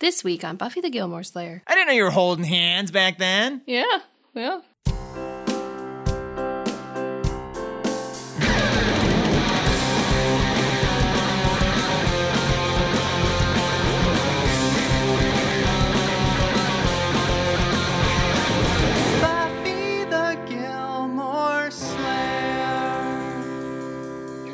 This week on Buffy the Gilmore Slayer. I didn't know you were holding hands back then. Yeah, yeah.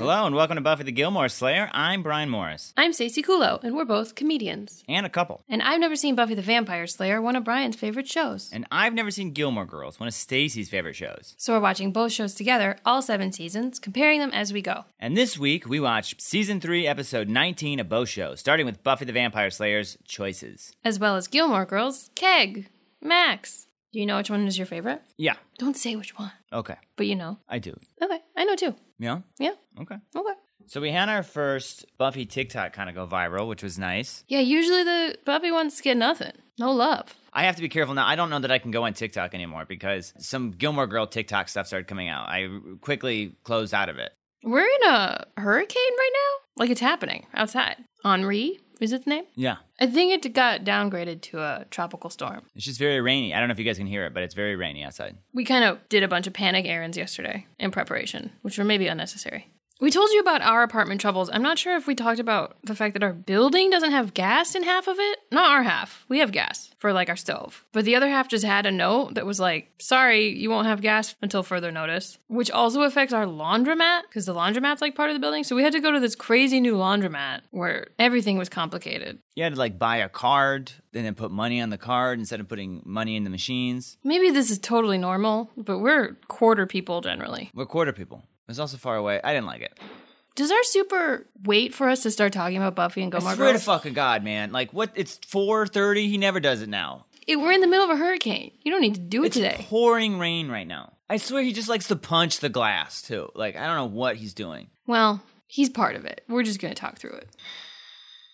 Hello and welcome to Buffy the Gilmore Slayer. I'm Brian Morris. I'm Stacey Kulo, and we're both comedians. And a couple. And I've never seen Buffy the Vampire Slayer, one of Brian's favorite shows. And I've never seen Gilmore Girls, one of Stacy's favorite shows. So we're watching both shows together, all seven seasons, comparing them as we go. And this week we watched season 3, episode 19 of both shows, starting with Buffy the Vampire Slayer's Choices. As well as Gilmore Girls, Keg, Max. Do you know which one is your favorite? Yeah. Don't say which one, Okay. but you know. I do. Okay, I know too. Yeah? Yeah, Okay. okay. So we had our first Buffy TikTok kind of go viral, which was nice. Yeah, usually the Buffy ones get nothing. No love. I have to be careful now. I don't know that I can go on TikTok anymore because some Gilmore Girl TikTok stuff started coming out. I quickly closed out of it. We're in a hurricane right now? Like it's happening outside. Henri is its name? Yeah. I think it got downgraded to a tropical storm. It's just very rainy. I don't know if you guys can hear it, but it's very rainy outside. We kind of did a bunch of panic errands yesterday in preparation, which were maybe unnecessary. We told you about our apartment troubles. I'm not sure if we talked about the fact that our building doesn't have gas in half of it. Not our half. We have gas for like our stove. But the other half just had a note that was like, sorry, you won't have gas until further notice, which also affects our laundromat because the laundromat's like part of the building. So we had to go to this crazy new laundromat where everything was complicated. You had to like buy a card and then put money on the card instead of putting money in the machines. Maybe this is totally normal, but we're quarter people generally. We're quarter people. It was also far away. I didn't like it. Does our super wait for us to start talking about Buffy and go Marvel? I Gilmore swear to Girls? fucking God, man. Like, what? It's 4.30. He never does it now. It- we're in the middle of a hurricane. You don't need to do it today. It's today. pouring rain right now. I swear he just likes to punch the glass, too. Like, I don't know what he's doing. Well, he's part of it. We're just going to talk through it.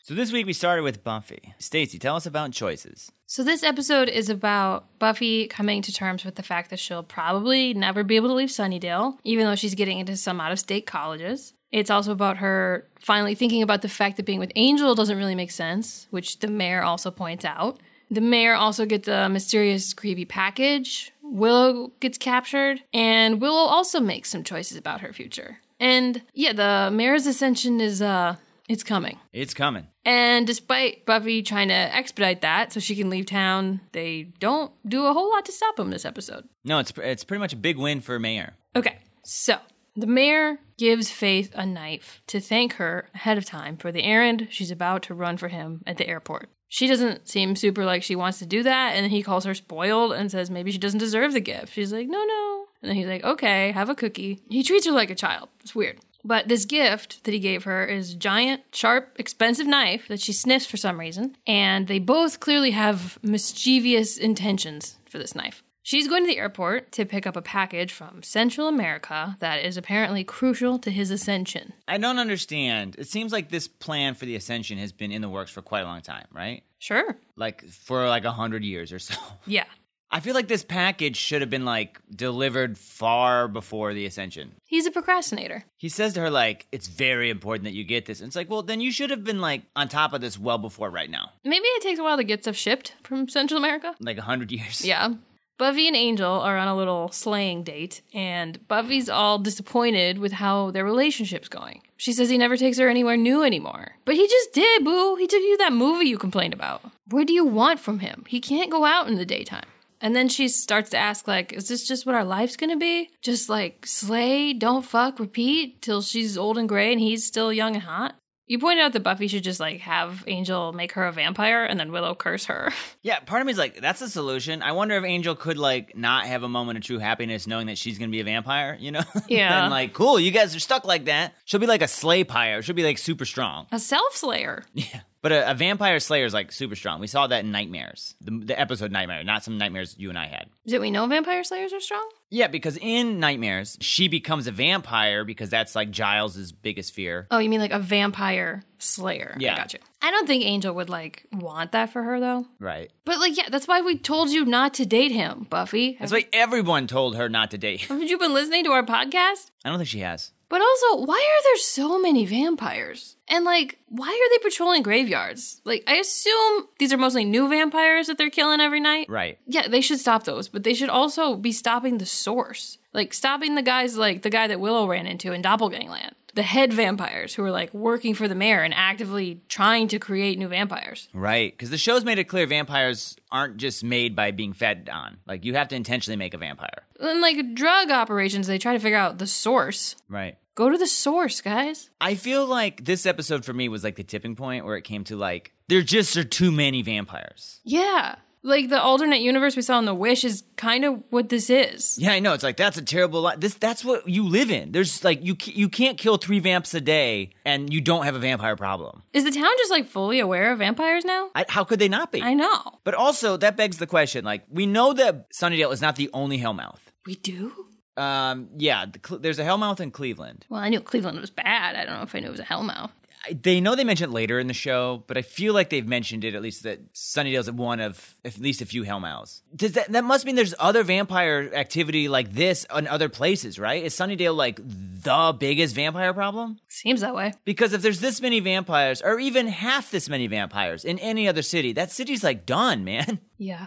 So this week we started with Buffy. Stacy, tell us about choices. So, this episode is about Buffy coming to terms with the fact that she'll probably never be able to leave Sunnydale, even though she's getting into some out of state colleges. It's also about her finally thinking about the fact that being with Angel doesn't really make sense, which the mayor also points out. The mayor also gets a mysterious, creepy package. Willow gets captured, and Willow also makes some choices about her future. And yeah, the mayor's ascension is, uh, it's coming. It's coming. And despite Buffy trying to expedite that so she can leave town, they don't do a whole lot to stop him this episode. No, it's it's pretty much a big win for Mayor. Okay, so the mayor gives Faith a knife to thank her ahead of time for the errand she's about to run for him at the airport. She doesn't seem super like she wants to do that, and then he calls her spoiled and says maybe she doesn't deserve the gift. She's like, no, no. And then he's like, okay, have a cookie. He treats her like a child. It's weird. But this gift that he gave her is a giant, sharp, expensive knife that she sniffs for some reason. And they both clearly have mischievous intentions for this knife. She's going to the airport to pick up a package from Central America that is apparently crucial to his ascension. I don't understand. It seems like this plan for the Ascension has been in the works for quite a long time, right? Sure. Like for like a hundred years or so. Yeah. I feel like this package should have been like delivered far before the Ascension. He's a procrastinator. He says to her like, "It's very important that you get this." And it's like, well, then you should have been like on top of this well before right now, Maybe it takes a while to get stuff shipped from Central America. like a hundred years. Yeah. Buffy and Angel are on a little slaying date, and Buffy's all disappointed with how their relationship's going. She says he never takes her anywhere new anymore. But he just did, boo. He took you to that movie you complained about. What do you want from him? He can't go out in the daytime. And then she starts to ask, like, is this just what our life's gonna be? Just like slay, don't fuck, repeat till she's old and gray and he's still young and hot? You pointed out that Buffy should just like have Angel make her a vampire and then Willow curse her. Yeah, part of me is like, that's the solution. I wonder if Angel could like not have a moment of true happiness knowing that she's gonna be a vampire, you know? Yeah. and like, cool, you guys are stuck like that. She'll be like a slay pyre. She'll be like super strong. a self slayer. Yeah. But a, a vampire slayer is like super strong. We saw that in Nightmares, the, the episode Nightmare, not some nightmares you and I had. Did we know vampire slayers are strong? Yeah, because in Nightmares, she becomes a vampire because that's like Giles's biggest fear. Oh, you mean like a vampire slayer? Yeah. I got you. I don't think Angel would like want that for her though. Right. But like, yeah, that's why we told you not to date him, Buffy. That's why everyone told her not to date. Him. Haven't you been listening to our podcast? I don't think she has. But also, why are there so many vampires? And like, why are they patrolling graveyards? Like, I assume these are mostly new vampires that they're killing every night. Right. Yeah, they should stop those, but they should also be stopping the source. Like, stopping the guys like the guy that Willow ran into in Doppelgangland. The head vampires who are like working for the mayor and actively trying to create new vampires. Right. Because the show's made it clear vampires aren't just made by being fed on. Like, you have to intentionally make a vampire. And like drug operations, they try to figure out the source. Right. Go to the source, guys. I feel like this episode for me was like the tipping point where it came to like, there just are too many vampires. Yeah. Like the alternate universe we saw in The Wish is kind of what this is. Yeah, I know. It's like that's a terrible. Li- this that's what you live in. There's like you you can't kill three vamps a day and you don't have a vampire problem. Is the town just like fully aware of vampires now? I, how could they not be? I know. But also that begs the question. Like we know that Sunnydale is not the only Hellmouth. We do? Um, yeah, the, there's a Hellmouth in Cleveland. Well, I knew Cleveland was bad. I don't know if I knew it was a hellmouth. They know they mentioned it later in the show, but I feel like they've mentioned it at least that Sunnydale's at one of at least a few Hellmouths. Does that that must mean there's other vampire activity like this in other places, right? Is Sunnydale like the biggest vampire problem? Seems that way. Because if there's this many vampires, or even half this many vampires in any other city, that city's like done, man. Yeah.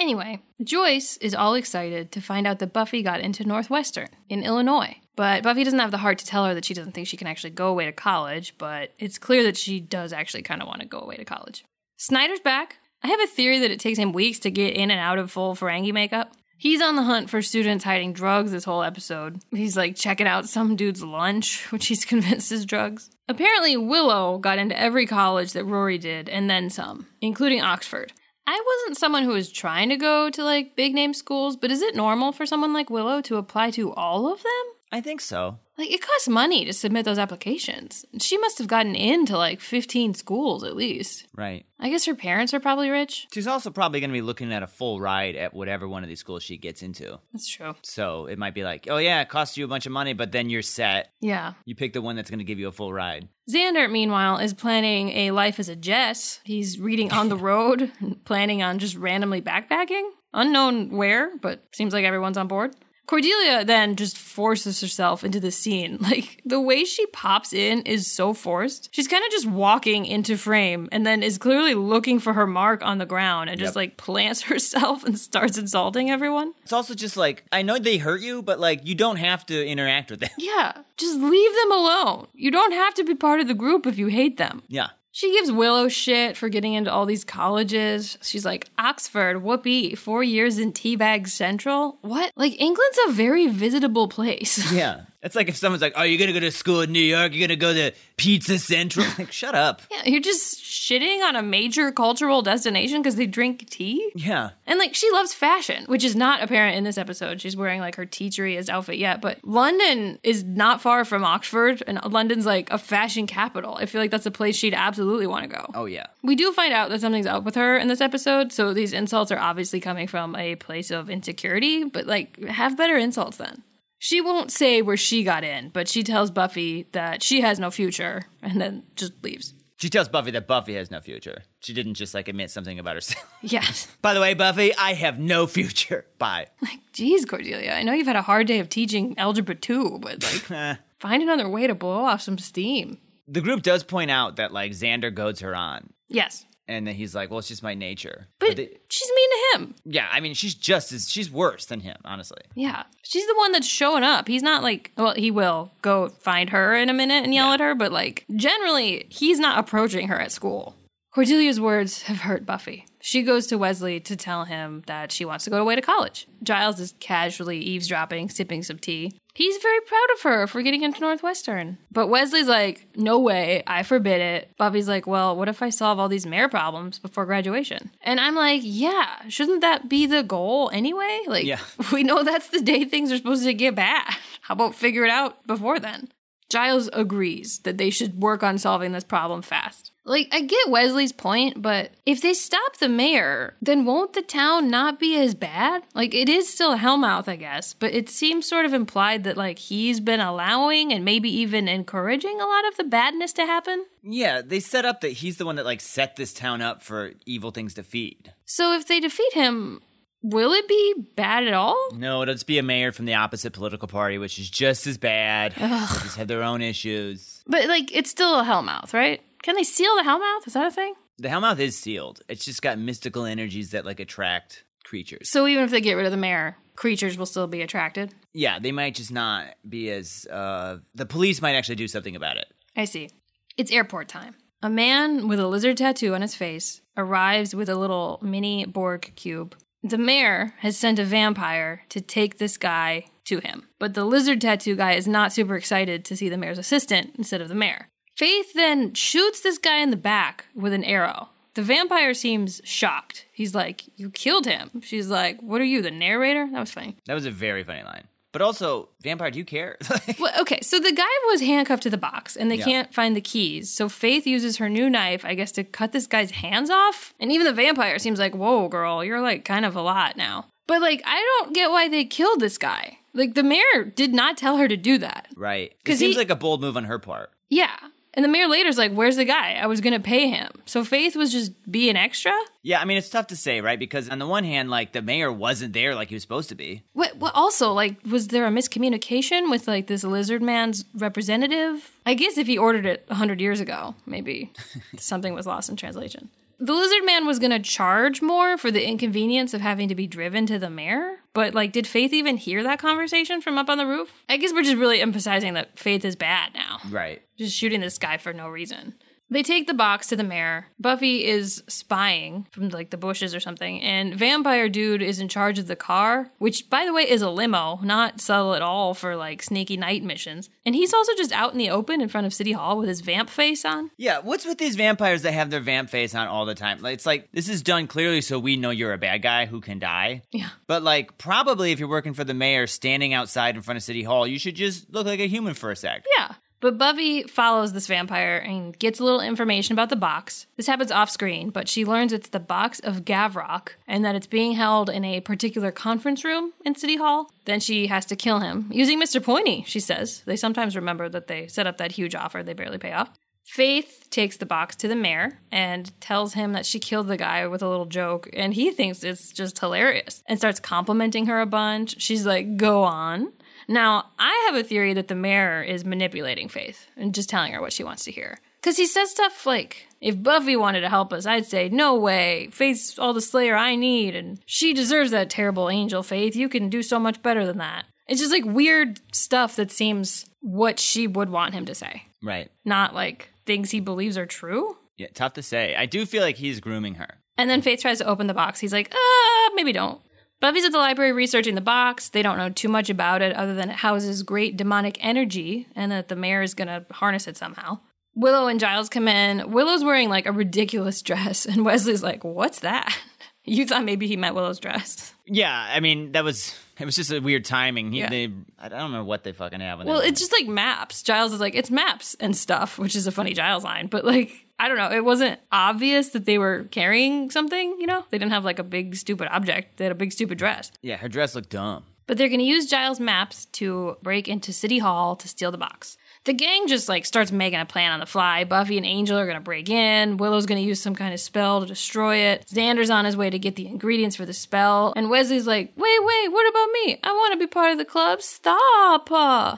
Anyway, Joyce is all excited to find out that Buffy got into Northwestern in Illinois. But Buffy doesn't have the heart to tell her that she doesn't think she can actually go away to college, but it's clear that she does actually kind of want to go away to college. Snyder's back. I have a theory that it takes him weeks to get in and out of full Ferengi makeup. He's on the hunt for students hiding drugs this whole episode. He's like checking out some dude's lunch, which he's convinced is drugs. Apparently, Willow got into every college that Rory did, and then some, including Oxford. I wasn't someone who was trying to go to like big name schools, but is it normal for someone like Willow to apply to all of them? I think so. Like, it costs money to submit those applications. She must have gotten into like 15 schools at least. Right. I guess her parents are probably rich. She's also probably going to be looking at a full ride at whatever one of these schools she gets into. That's true. So it might be like, oh yeah, it costs you a bunch of money, but then you're set. Yeah. You pick the one that's going to give you a full ride. Xander, meanwhile, is planning a life as a Jess. He's reading on the road, planning on just randomly backpacking. Unknown where, but seems like everyone's on board. Cordelia then just forces herself into the scene. Like, the way she pops in is so forced. She's kind of just walking into frame and then is clearly looking for her mark on the ground and just Yep. like plants herself and starts insulting everyone. It's also just like, I know they hurt you, but like, you don't have to interact with them. Yeah, just leave them alone. You don't have to be part of the group if you hate them. yeah. She gives Willow shit for getting into all these colleges. She's like, Oxford, whoopee, four years in Teabag Central? What? Like, England's a very visitable place. Yeah. It's like if someone's like, oh, you're to go to school in New York, you're to go to Pizza Central. like, shut up. yeah, you're just shitting on a major cultural destination because they drink tea? Yeah. And like, she loves fashion, which is not apparent in this episode. She's wearing like her tea teacheriest outfit yet, but London is not far from Oxford, and London's like a fashion capital. I feel like that's a place she'd absolutely want to go. Oh, yeah. We do find out that something's up with her in this episode, so these insults are obviously coming from a place of insecurity, but like, have better insults then. She won't say where she got in, but she tells Buffy that she has no future and then just leaves. She tells Buffy that Buffy has no future. She didn't just like admit something about herself. Yes. By the way, Buffy, I have no future. Bye. Like, geez, Cordelia, I know you've had a hard day of teaching Algebra 2, but like, Eh. find another way to blow off some steam. The group does point out that like Xander goads her on. Yes. And then he's like, well, it's just my nature. But they- she's mean to him. yeah, I mean, she's just as, she's worse than him, honestly. Yeah. She's the one that's showing up. He's not like, well, he will go find her in a minute and yell Yeah. at her, but like, generally, he's not approaching her at school. Cordelia's words have hurt Buffy. She goes to Wesley to tell him that she wants to go away to college. Giles is casually eavesdropping, sipping some tea. He's very proud of her for getting into Northwestern. But Wesley's like, no way, I forbid it. Buffy's like, well, what if I solve all these mayor problems before graduation? And I'm like, yeah, shouldn't that be the goal anyway? Like, Yeah. we know that's the day things are supposed to get bad. How about figure it out before then? Giles agrees that they should work on solving this problem fast. Like, I get Wesley's point, but if they stop the mayor, then won't the town not be as bad? Like, it is still Hellmouth, I guess, but it seems sort of implied that, like, he's been allowing and maybe even encouraging a lot of the badness to happen. Yeah, they set up that he's the one that like set this town up for evil things to feed. So if they defeat him, Will it be bad at all? No, it'll just be a mayor from the opposite political party, which is just as bad. They just have their own issues. But like, it's still a Hellmouth, right? Can they seal the Hellmouth? Is that a thing? The Hellmouth is sealed. It's just got mystical energies that like attract creatures. So even if they get rid of the mayor, creatures will still be attracted. Yeah, they might just not be as. Uh, the police might actually do something about it. I see. It's airport time. A man with a lizard tattoo on his face arrives with a little mini Borg cube. The mayor has sent a vampire to take this guy to him, but the lizard tattoo guy is not super excited to see the mayor's assistant instead of the mayor. Faith then shoots this guy in the back with an arrow. The vampire seems shocked. He's like, You killed him. She's like, What are you, the narrator? That was funny. That was a very funny line. But also, vampire, do you care? Well, okay, so the guy was handcuffed to the box and they Yeah. can't find the keys. So Faith uses her new knife, I guess, to cut this guy's hands off. And even the vampire seems like, whoa, girl, you're like kind of a lot now. But like, I don't get why they killed this guy. Like, the mayor did not tell her to do that. right. It seems he- like a bold move on her part. Yeah. And the mayor later's like, where's the guy? I was going to pay him. So Faith was just being extra? Yeah, I mean, it's tough to say, right? Because on the one hand, like, the mayor wasn't there like he was supposed to be. What, what also, like, was there a miscommunication with, like, this lizard man's representative? I guess if he ordered it 100 years ago, maybe something was lost in translation. The lizard man was going to charge more for the inconvenience of having to be driven to the mayor. But, like, did Faith even hear that conversation from up on the roof? I guess we're just really emphasizing that Faith is bad now. Right. Just shooting this guy for no reason. They take the box to the mayor. Buffy is spying from like the bushes or something, and Vampire Dude is in charge of the car, which by the way is a limo, not subtle at all for like sneaky night missions. And he's also just out in the open in front of City Hall with his vamp face on. Yeah, what's with these vampires that have their vamp face on all the time? It's like this is done clearly so we know you're a bad guy who can die. Yeah. But like, probably if you're working for the mayor, standing outside in front of City Hall, you should just look like a human for a sec. Yeah. But Buffy follows this vampire and gets a little information about the box. This happens off screen, but she learns it's the box of Gavrok and that it's being held in a particular conference room in City Hall. Then she has to kill him using Mr. Pointy, she says. They sometimes remember that they set up that huge offer they barely pay off. Faith takes the box to the mayor and tells him that she killed the guy with a little joke, and he thinks it's just hilarious and starts complimenting her a bunch. She's like, Go on. Now, I have a theory that the mayor is manipulating Faith and just telling her what she wants to hear. Because he says stuff like, if Buffy wanted to help us, I'd say, no way, Faith's all the slayer I need, and she deserves that terrible angel, Faith. You can do so much better than that. It's just like weird stuff that seems what she would want him to say, Right. not like things he believes are true. Yeah, tough to say. I do feel like he's grooming her. And then Faith tries to open the box. He's like, uh, maybe don't. Buffy's at the library researching the box. They don't know too much about it other than it houses great demonic energy and that the mayor is going to harness it somehow. Willow and Giles come in. Willow's wearing like a ridiculous dress, and Wesley's like, What's that? You thought maybe he meant Willow's dress. Yeah, I mean that was it was just a weird timing. He, Yeah. they, I don't know what they fucking have. in Well, it's just like maps. Giles is like, It's maps and stuff, which is a funny Giles line, but like, I don't know. It wasn't obvious that they were carrying something, you know? They didn't have like a big stupid object, they had a big stupid dress. yeah, her dress looked dumb. But they're going to use Giles' maps to break into City Hall to steal the box. The gang just like starts making a plan on the fly. Buffy and Angel are going to break in. Willow's going to use some kind of spell to destroy it. Xander's on his way to get the ingredients for the spell. And Wesley's like, wait, wait, what about me? I want to be part of the club. Stop. Uh.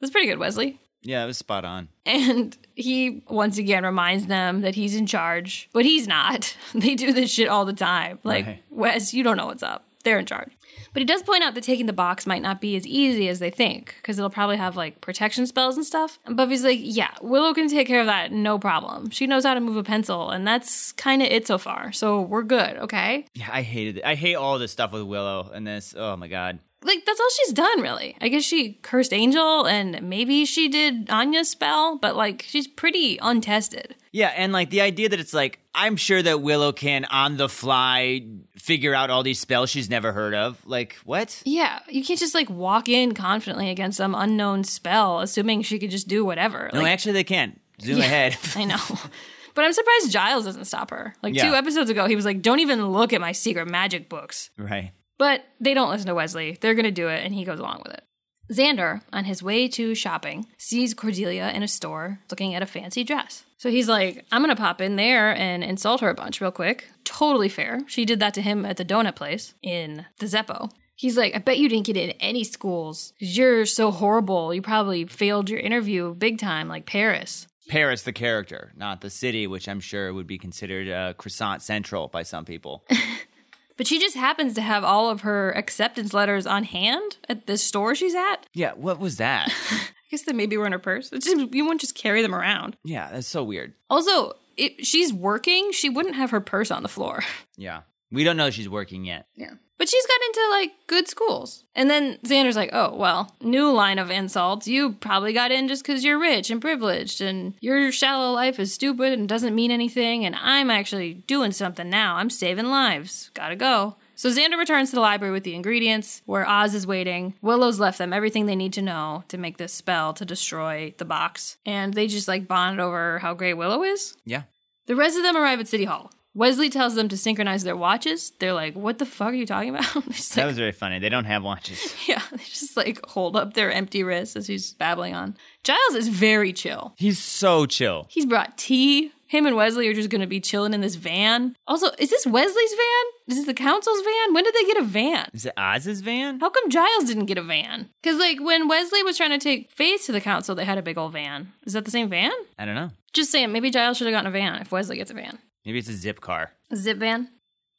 That's pretty good, Wesley. Yeah, it was spot on. And he once again reminds them that he's in charge, but he's not. They do this shit all the time. Like, Right. Wes, you don't know what's up. They're in charge. But he does point out that taking the box might not be as easy as they think, because it'll probably have like protection spells and stuff. And Buffy's like, yeah, Willow can take care of that, no problem. She knows how to move a pencil, and that's kind of it so far. So we're good, okay? Yeah, I hated it. I hate all this stuff with Willow and this. Oh my god. Like that's all she's done really. I guess she cursed Angel and maybe she did Anya's spell, but like she's pretty untested. Yeah, and like the idea that it's like I'm sure that Willow can on the fly figure out all these spells she's never heard of. Like what? Yeah, you can't just like walk in confidently against some unknown spell, assuming she could just do whatever. No, Like, actually they can. Zoom Yeah, ahead. I know. But I'm surprised Giles doesn't stop her. Like Yeah. two episodes ago, he was like, "Don't even look at my secret magic books." right. But they don't listen to Wesley. They're gonna do it, and he goes along with it. Xander, on his way to shopping, sees Cordelia in a store looking at a fancy dress. So he's like, I'm gonna pop in there and insult her a bunch real quick. Totally fair. She did that to him at the donut place in the Zeppo. He's like, I bet you didn't get in any schools you're so horrible. You probably failed your interview big time, like Paris. Paris, the character, not the city, which I'm sure would be considered uh, croissant central by some people. But she just happens to have all of her acceptance letters on hand at the store she's at. yeah, what was that? I guess they maybe were in her purse. It's just, you wouldn't just carry them around. yeah, that's so weird. Also, if she's working, she wouldn't have her purse on the floor. Yeah. We don't know she's working yet. Yeah. But she's got into like good schools. And then Xander's like, oh, well, new line of insults. You probably got in just because you're rich and privileged and your shallow life is stupid and doesn't mean anything. And I'm actually doing something now. I'm saving lives. Gotta go. So Xander returns to the library with the ingredients where Oz is waiting. Willow's left them everything they need to know to make this spell to destroy the box. And they just like bond over how great Willow is. Yeah. The rest of them arrive at City Hall. Wesley tells them to synchronize their watches. They're like, "What the fuck are you talking about?" That like, was very funny. They don't have watches. yeah, they just like hold up their empty wrists as he's babbling on. Giles is very chill. He's so chill. He's brought tea. Him and Wesley are just going to be chilling in this van. Also, is this Wesley's van? Is this the council's van? When did they get a van? Is it Oz's van? How come Giles didn't get a van? Because, like, when Wesley was trying to take Faith to the council, they had a big old van. Is that the same van? I don't know. Just saying, maybe Giles should have gotten a van if Wesley gets a van. Maybe it's a zip car. A zip van.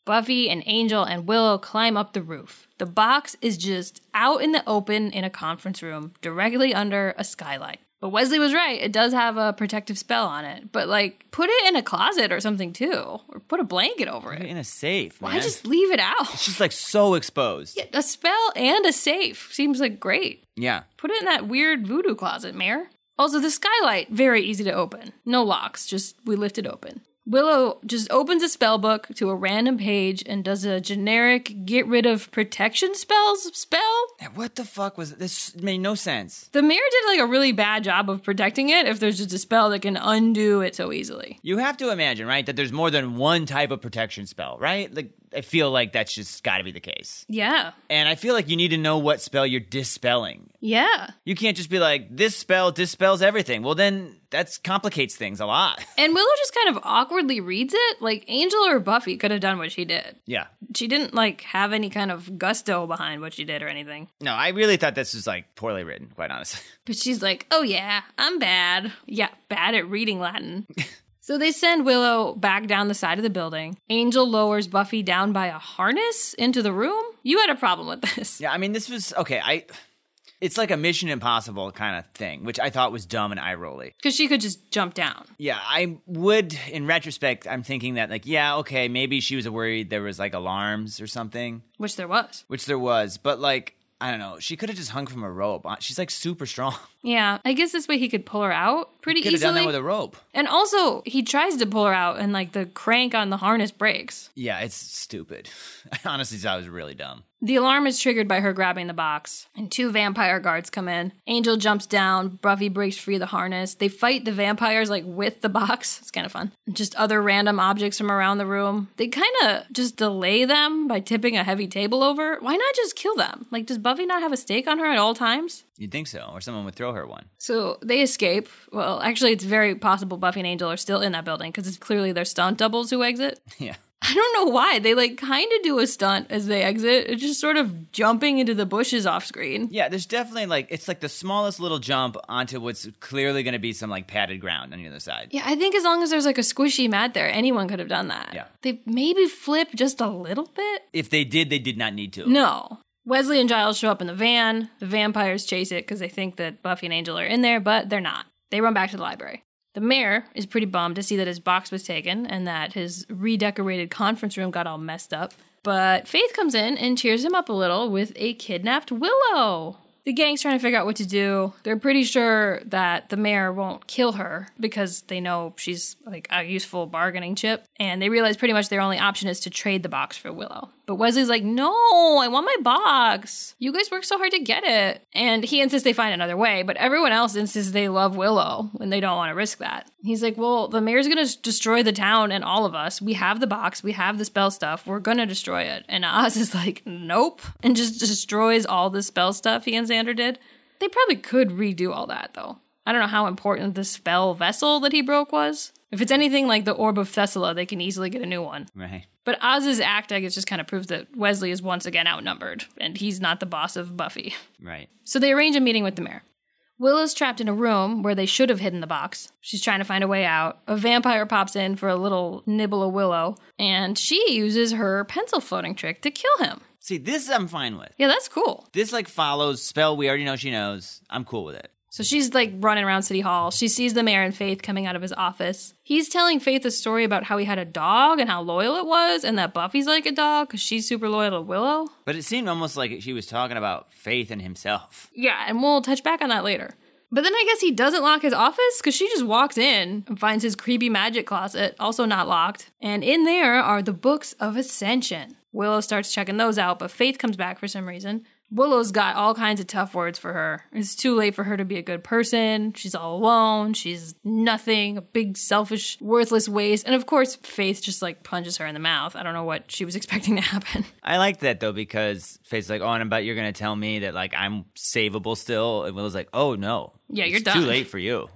Buffy and Angel and Willow climb up the roof. The box is just out in the open in a conference room, directly under a skylight. But Wesley was right. It does have a protective spell on it. But, like, put it in a closet or something too, or put a blanket over Put it in a safe, man. Why just leave it out? It's just like so exposed. A spell and a safe seems like great. Yeah. Put it in that weird voodoo closet, Mayor. Also, the skylight, very easy to open. No locks, just we lift it open. Willow just opens a spell book to a random page and does a generic get rid of protection spells spell. What the fuck was this? Made no sense. The mayor did like a really bad job of protecting it if there's just a spell that can undo it so easily. You have to imagine, right, that there's more than one type of protection spell, right? Like, I feel like that's just got to be the case. Yeah. And I feel like you need to know what spell you're dispelling. Yeah. You can't just be like, this spell dispels everything. Well, then that complicates things a lot. And Willow just kind of awkwardly reads it. Like Angel or Buffy could have done what she did. yeah. She didn't like have any kind of gusto behind what she did or anything. No, I really thought this was like poorly written, quite honestly. But she's like, oh yeah, I'm bad. Yeah, bad at reading Latin. so they send Willow back down the side of the building. Angel lowers Buffy down by a harness into the room. You had a problem with this. Yeah, I mean, this was okay. I. It's like a Mission Impossible kind of thing, which I thought was dumb and eye rolly. Because she could just jump down. Yeah, I would, in retrospect, I'm thinking that, like, yeah, okay, maybe she was worried there was like alarms or something, Which there was. which there was, but like, I don't know, she could have just hung from a rope. Uh, She's like super strong. Yeah, I guess this way he could pull her out pretty Could have easily. done that with a rope. and also, he tries to pull her out, and like the crank on the harness breaks. Yeah, it's stupid. I honestly thought it was really dumb. The alarm is triggered by her grabbing the box, and two vampire guards come in. Angel jumps down, Buffy breaks free of the harness. They fight the vampires like with the box. It's kind of fun. Just other random objects from around the room. They kind of just delay them by tipping a heavy table over. Why not just kill them? Like, does Buffy not have a stake on her at all times? You'd think so, or someone would throw her one. So they escape. Well, actually, it's very possible Buffy and Angel are still in that building because it's clearly their stunt doubles who exit. yeah. I don't know why. They like kind of do a stunt as they exit. It's just sort of jumping into the bushes off screen. Yeah, there's definitely like, it's like the smallest little jump onto what's clearly going to be some like padded ground on the other side. Yeah, I think as long as there's like a squishy mat there, anyone could have done that. Yeah. They maybe flip just a little bit. If they did, they did not need to. No. Wesley and Giles show up in the van. The vampires chase it because they think that Buffy and Angel are in there, but they're not. They run back to the library. The mayor is pretty bummed to see that his box was taken and that his redecorated conference room got all messed up. But Faith comes in and cheers him up a little with a kidnapped Willow. The gang's trying to figure out what to do. They're pretty sure that the mayor won't kill her because they know she's like a useful bargaining chip. And they realize pretty much their only option is to trade the box for Willow. But Wesley's like, no, I want my box. You guys worked so hard to get it. And he insists they find another way, but everyone else insists they love Willow and they don't want to risk that. He's like, well, the mayor's going to destroy the town and all of us. We have the box, we have the spell stuff. We're going to destroy it. And Oz is like, nope, and just destroys all the spell stuff he and Xander did. They probably could redo all that, though. I don't know how important the spell vessel that he broke was. If it's anything like the Orb of Thessulah, they can easily get a new one. Right. But Oz's act, I guess, just kind of proves that Wesley is once again outnumbered, and he's not the boss of Buffy. Right. So they arrange a meeting with the mayor. Willow's trapped in a room where they should have hidden the box. She's trying to find a way out. A vampire pops in for a little nibble of Willow, and she uses her pencil floating trick to kill him. See, this I'm fine with. Yeah, that's cool. This like follows spell we already know she knows. I'm cool with it. So she's like running around City Hall. She sees the mayor and Faith coming out of his office. He's telling Faith a story about how he had a dog and how loyal it was, and that Buffy's like a dog because she's super loyal to Willow. But it seemed almost like she was talking about faith in himself. Yeah, and we'll touch back on that later. But then I guess he doesn't lock his office because she just walks in and finds his creepy magic closet, also not locked. And in there are the books of Ascension. Willow starts checking those out, but Faith comes back for some reason. Willow's got all kinds of tough words for her. It's too late for her to be a good person. She's all alone. She's nothing, a big, selfish, worthless waste. And of course, Faith just like punches her in the mouth. I don't know what she was expecting to happen. I like that though because Faith's like, oh, and bet you're gonna tell me that like I'm savable still, and Willow's like, oh no, Yeah, you're it's done. Too late for you.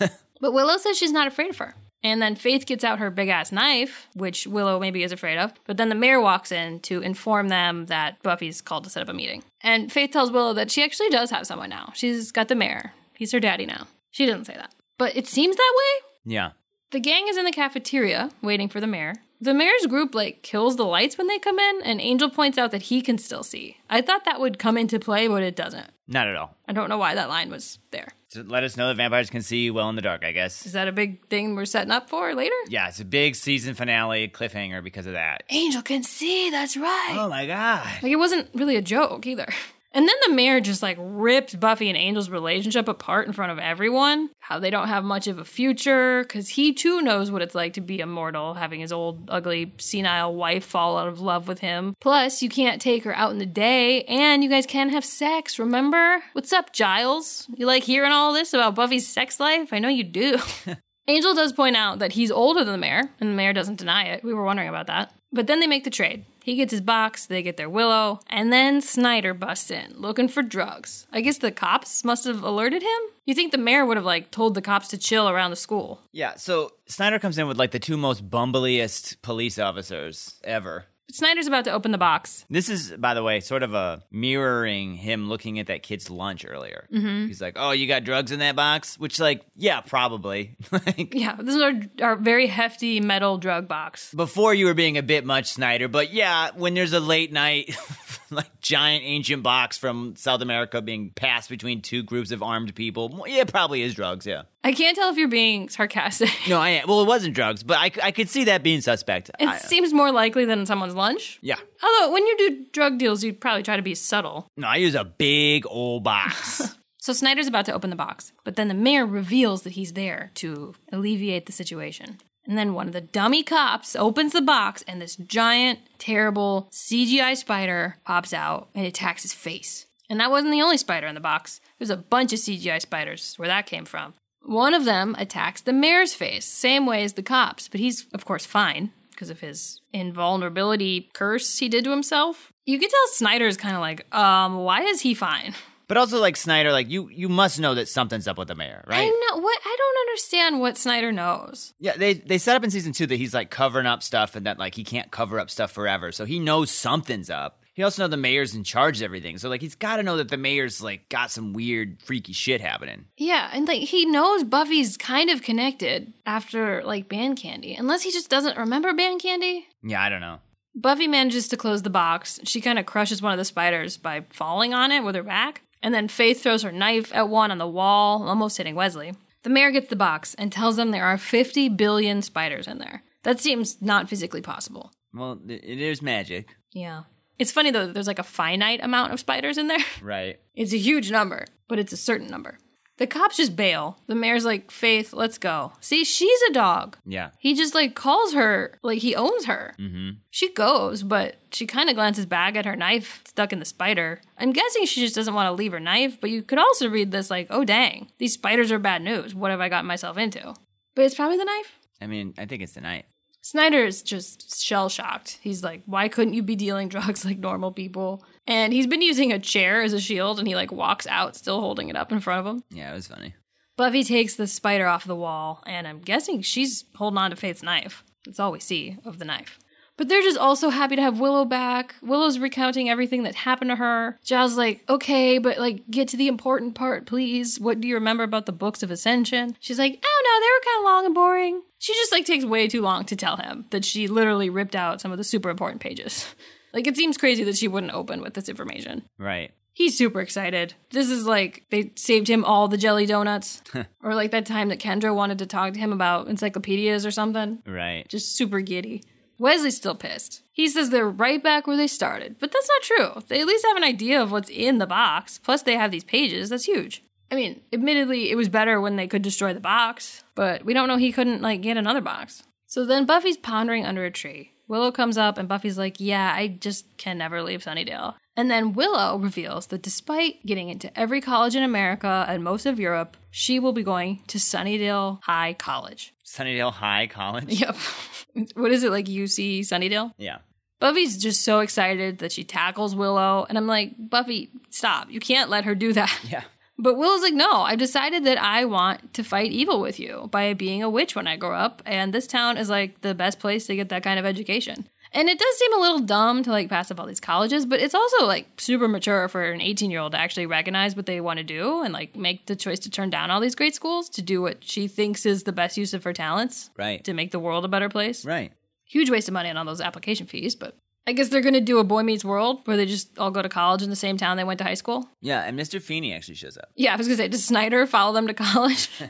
But Willow says she's not afraid of her. And then Faith gets out her big ass knife, which Willow maybe is afraid of. But then the mayor walks in to inform them that Buffy's called to set up a meeting. And Faith tells Willow that she actually does have someone now. She's got the mayor. He's her daddy now. She doesn't say that. But it seems that way. yeah. The gang is in the cafeteria waiting for the mayor. The mayor's group like kills the lights when they come in, and Angel points out that he can still see. I thought that would come into play, but it doesn't. Not at all. I don't know why that line was there. To let us know that vampires can see well in the dark, I guess. Is that a big thing we're setting up for later? Yeah, it's a big season finale cliffhanger because of that. Angel can see, that's right. Oh my god. Like it wasn't really a joke either. And then the mayor just like ripped Buffy and Angel's relationship apart in front of everyone. How they don't have much of a future, because he too knows what it's like to be immortal, having his old, ugly, senile wife fall out of love with him. Plus, you can't take her out in the day, and you guys can't have sex, remember? What's up, Giles? You like hearing all this about Buffy's sex life? I know you do. Angel does point out that he's older than the mayor, and the mayor doesn't deny it. We were wondering about that. But then they make the trade. He gets his box, they get their Willow, and then Snyder busts in looking for drugs. I guess the cops must have alerted him? You think the mayor would have like told the cops to chill around the school? Yeah, so Snyder comes in with like the two most bumbliest police officers ever. Snyder's about to open the box. This is, by the way, sort of a mirroring him looking at that kid's lunch earlier. Mm-hmm. He's like, "Oh, you got drugs in that box?" Which, like, yeah, probably. like, Yeah, this is our, our very hefty metal drug box. before you were being a bit much, Snyder. But yeah, when there's a late night, like giant ancient box from South America being passed between two groups of armed people, yeah, it probably is drugs. Yeah. I can't tell if you're being sarcastic. No, I am. Well, it wasn't drugs, but I, I could see that being suspect. It I- uh, seems more likely than someone's lunch. yeah. Although, when you do drug deals, you'd probably try to be subtle. No, I use a big old box. So Snyder's about to open the box, but then the mayor reveals that he's there to alleviate the situation. And then one of the dummy cops opens the box, and this giant, terrible CGI spider pops out and attacks his face. And that wasn't the only spider in the box. There's a bunch of CGI spiders, where that came from. One of them attacks the mayor's face, same way as the cops, but he's, of course, fine because of his invulnerability curse he did to himself. You can tell Snyder's kind of like, um, why is he fine? but also, like Snyder, like you, you must know that something's up with the mayor, right? I know what I don't understand what Snyder knows. Yeah, they they set up in season two that he's like covering up stuff and that like he can't cover up stuff forever. So he knows something's up. He also knows the mayor's in charge of everything. So like he's got to know that the mayor's like got some weird freaky shit happening. Yeah, and like he knows Buffy's kind of connected after like Band Candy, unless he just doesn't remember Band Candy. Yeah, I don't know. Buffy manages to close the box. She kind of crushes one of the spiders by falling on it with her back. And then Faith throws her knife at one on the wall, almost hitting Wesley. The mayor gets the box and tells them there are 50 billion spiders in there. That seems not physically possible. Well, it is magic, Yeah. It's funny though, there's like a finite amount of spiders in there. right? It's a huge number, but it's a certain number. The cops just bail. The mayor's like, Faith, let's go. See, she's a dog. Yeah. He just like calls her like he owns her. Mm-hmm. She goes, but she kind of glances back at her knife stuck in the spider. I'm guessing she just doesn't want to leave her knife, but you could also read this like, oh dang, these spiders are bad news. What have I gotten myself into? But it's probably the knife. I mean, I think it's the night. Snyder's just shell shocked. He's like, why couldn't you be dealing drugs like normal people? And he's been using a chair as a shield and he like walks out still holding it up in front of him. Yeah, it was funny. Buffy takes the spider off the wall and I'm guessing she's holding on to Faith's knife. That's all we see of the knife. But they're just also happy to have Willow back. Willow's recounting everything that happened to her. Giles like, okay, but like get to the important part, please. What do you remember about the books of Ascension? She's like, oh no, they were kind of long and boring. She just like takes way too long to tell him that she literally ripped out some of the super important pages. Like it seems crazy that she wouldn't open with this information. Right. He's super excited. This is like they saved him all the jelly donuts. or like that time that Kendra wanted to talk to him about encyclopedias or something. Right. Just super giddy. Wesley's still pissed. He says they're right back where they started, but that's not true. They at least have an idea of what's in the box. Plus, they have these pages. That's huge. I mean, admittedly, it was better when they could destroy the box, but we don't know he couldn't, like, get another box. So then Buffy's pondering under a tree. Willow comes up, and Buffy's like, Yeah, I just can never leave Sunnydale. And then Willow reveals that despite getting into every college in America and most of Europe, she will be going to Sunnydale High College. Sunnydale High College. Yep. what is it, like UC Sunnydale? Yeah. Buffy's just so excited that she tackles Willow, and I'm like, Buffy, stop. You can't let her do that. Yeah. But Will Willow's like, no, I've decided that I want to fight evil with you by being a witch when I grow up, and this town is like the best place to get that kind of education. And it does seem a little dumb to like pass up all these colleges, but it's also like super mature for an 18 year old to actually recognize what they want to do and like make the choice to turn down all these great schools to do what she thinks is the best use of her talents Right. to make the world a better place. Right. Huge waste of money on all those application fees, but I guess they're going to do a Boy Meets World where they just all go to college in the same town they went to high school. Yeah, and Mr. Feeney actually shows up. Yeah, I was going to say, does Snyder follow them to college?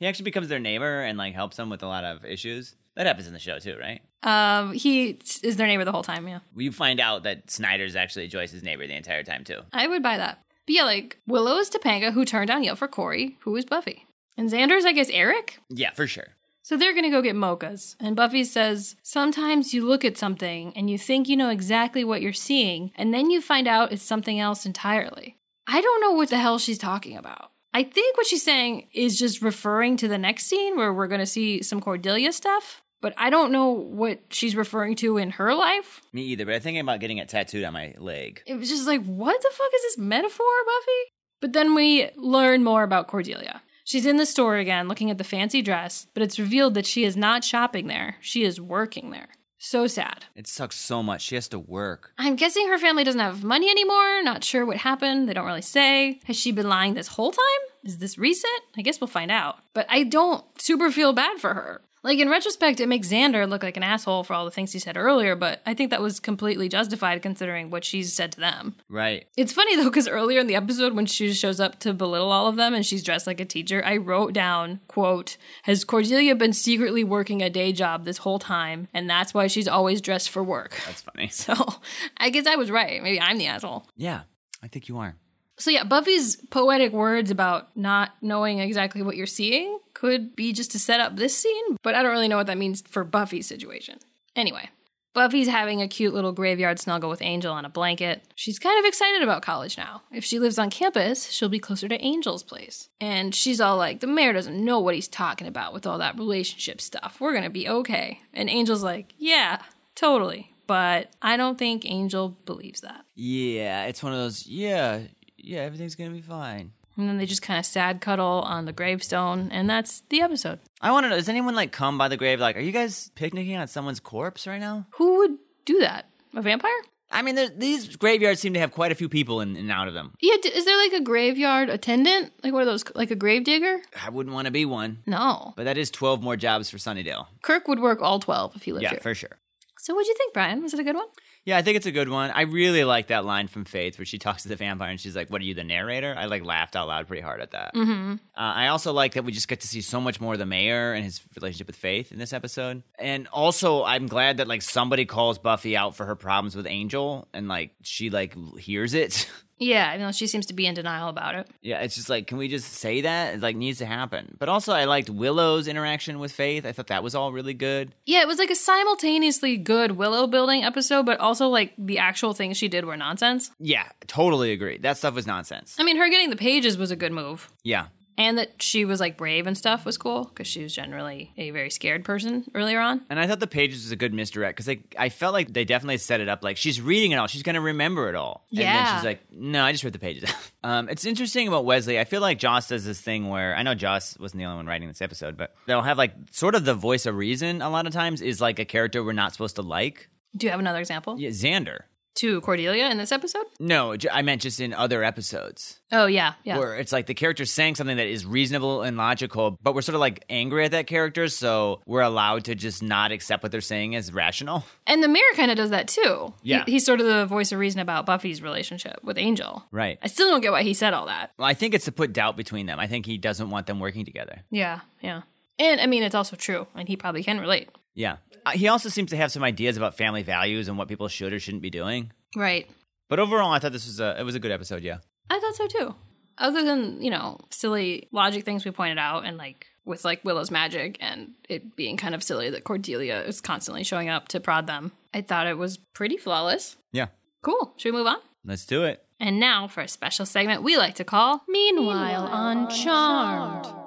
He actually becomes their neighbor and like helps them with a lot of issues. That happens in the show too, right? um, he is their neighbor the whole time, yeah. You find out that Snyder's actually Joyce's neighbor the entire time too. I would buy that. But yeah, like Willow is Topanga, who turned down Yale for Cory, who is Buffy. And Xander's, I guess, Eric? Yeah, for sure. So they're gonna go get mochas. And Buffy says, Sometimes you look at something and you think you know exactly what you're seeing, and then you find out it's something else entirely. I don't know what the hell she's talking about. I think what she's saying is just referring to the next scene where we're gonna see some Cordelia stuff, but I don't know what she's referring to in her life. Me either, but I'm thinking about getting it tattooed on my leg. It was just like, what the fuck is this metaphor, Buffy? But then we learn more about Cordelia. She's in the store again looking at the fancy dress, but it's revealed that she is not shopping there. She is working there. So sad. It sucks so much. She has to work. I'm guessing her family doesn't have money anymore. Not sure what happened. They don't really say. Has she been lying this whole time? Is this recent? I guess we'll find out. But I don't super feel bad for her. Like in retrospect, it makes Xander look like an asshole for all the things he said earlier, but I think that was completely justified considering what she's said to them. Right. It's funny though, because earlier in the episode, when she shows up to belittle all of them and she's dressed like a teacher, I wrote down, quote, Has Cordelia been secretly working a day job this whole time? And that's why she's always dressed for work. That's funny. So I guess I was right. Maybe I'm the asshole. Yeah, I think you are. So yeah, Buffy's poetic words about not knowing exactly what you're seeing could be just to set up this scene, but I don't really know what that means for Buffy's situation. Anyway, Buffy's having a cute little graveyard snuggle with Angel on a blanket. She's kind of excited about college now. If she lives on campus, she'll be closer to Angel's place. And she's all like, the mayor doesn't know what he's talking about with all that relationship stuff. We're gonna be okay. And Angel's like, yeah, totally. But I don't think Angel believes that. Yeah, it's one of those. Yeah, yeah, everything's gonna be fine. And then they just kind of sad cuddle on the gravestone, and that's the episode. I want to know: Does anyone like come by the grave? Like, are you guys picnicking on someone's corpse right now? Who would do that? A vampire? I mean, there- these graveyards seem to have quite a few people in, and out of them. Yeah, d- is there like a graveyard attendant? Like what are those, like a grave digger? I wouldn't want to be one, No. but that is twelve more jobs for Sunnydale. Kirk would work all 12 if he lived Yeah, here. for sure. So what'd you think, Brian? Was it a good one? Yeah, I think it's a good one. I really like that line from Faith where she talks to the vampire and she's like, "What are you, the narrator?" I like laughed out loud pretty hard at that. Mm-hmm. Uh, I also like that we just get to see so much more of the mayor and his relationship with Faith in this episode. And also, I'm glad that like somebody calls Buffy out for her problems with Angel and like she like hears it. Yeah, I know she seems to be in denial about it. yeah, it's just like, can we just say that? It like needs to happen. But also, I liked Willow's interaction with Faith. I thought that was all really good. Yeah, it was like a simultaneously good Willow building episode, but also like the actual things she did were nonsense. Yeah, totally agree. That stuff was nonsense. I mean, her getting the pages was a good move. Yeah. And that she was like brave and stuff was cool because she was generally a very scared person earlier on. And I thought the pages was a good misdirect because I felt like they definitely set it up like she's reading it all. She's going to remember it all. Yeah. And then she's like, no, I just read the pages. um, it's interesting about Wesley. I feel like Joss does this thing where I know Joss wasn't the only one writing this episode, but they'll have like sort of the voice of reason a lot of times is like a character we're not supposed to like. Do you have another example? Yeah, Xander. To Cordelia in this episode? No, I meant just in other episodes Oh, yeah. Yeah. where it's like the character's saying something that is reasonable and logical, but we're sort of like angry at that character, so we're allowed to just not accept what they're saying as rational. And the mayor kind of does that too. He- Yeah. he's sort of the voice of reason about Buffy's relationship with Angel. Right. I still don't get why he said all that. Well, I think it's to put doubt between them. I think he doesn't want them working together. Yeah, yeah. And I mean, it's also true, and he probably can relate. Yeah. He also seems to have some ideas about family values and what people should or shouldn't be doing. Right. But overall, I thought this was a it was a good episode. Yeah. I thought so too. Other than, you know, silly logic things we pointed out and like with like Willow's magic and it being kind of silly that Cordelia is constantly showing up to prod them. I thought it was pretty flawless. Yeah. Cool. Should we move on? Let's do it. And now for a special segment we like to call Meanwhile on Charmed. Charmed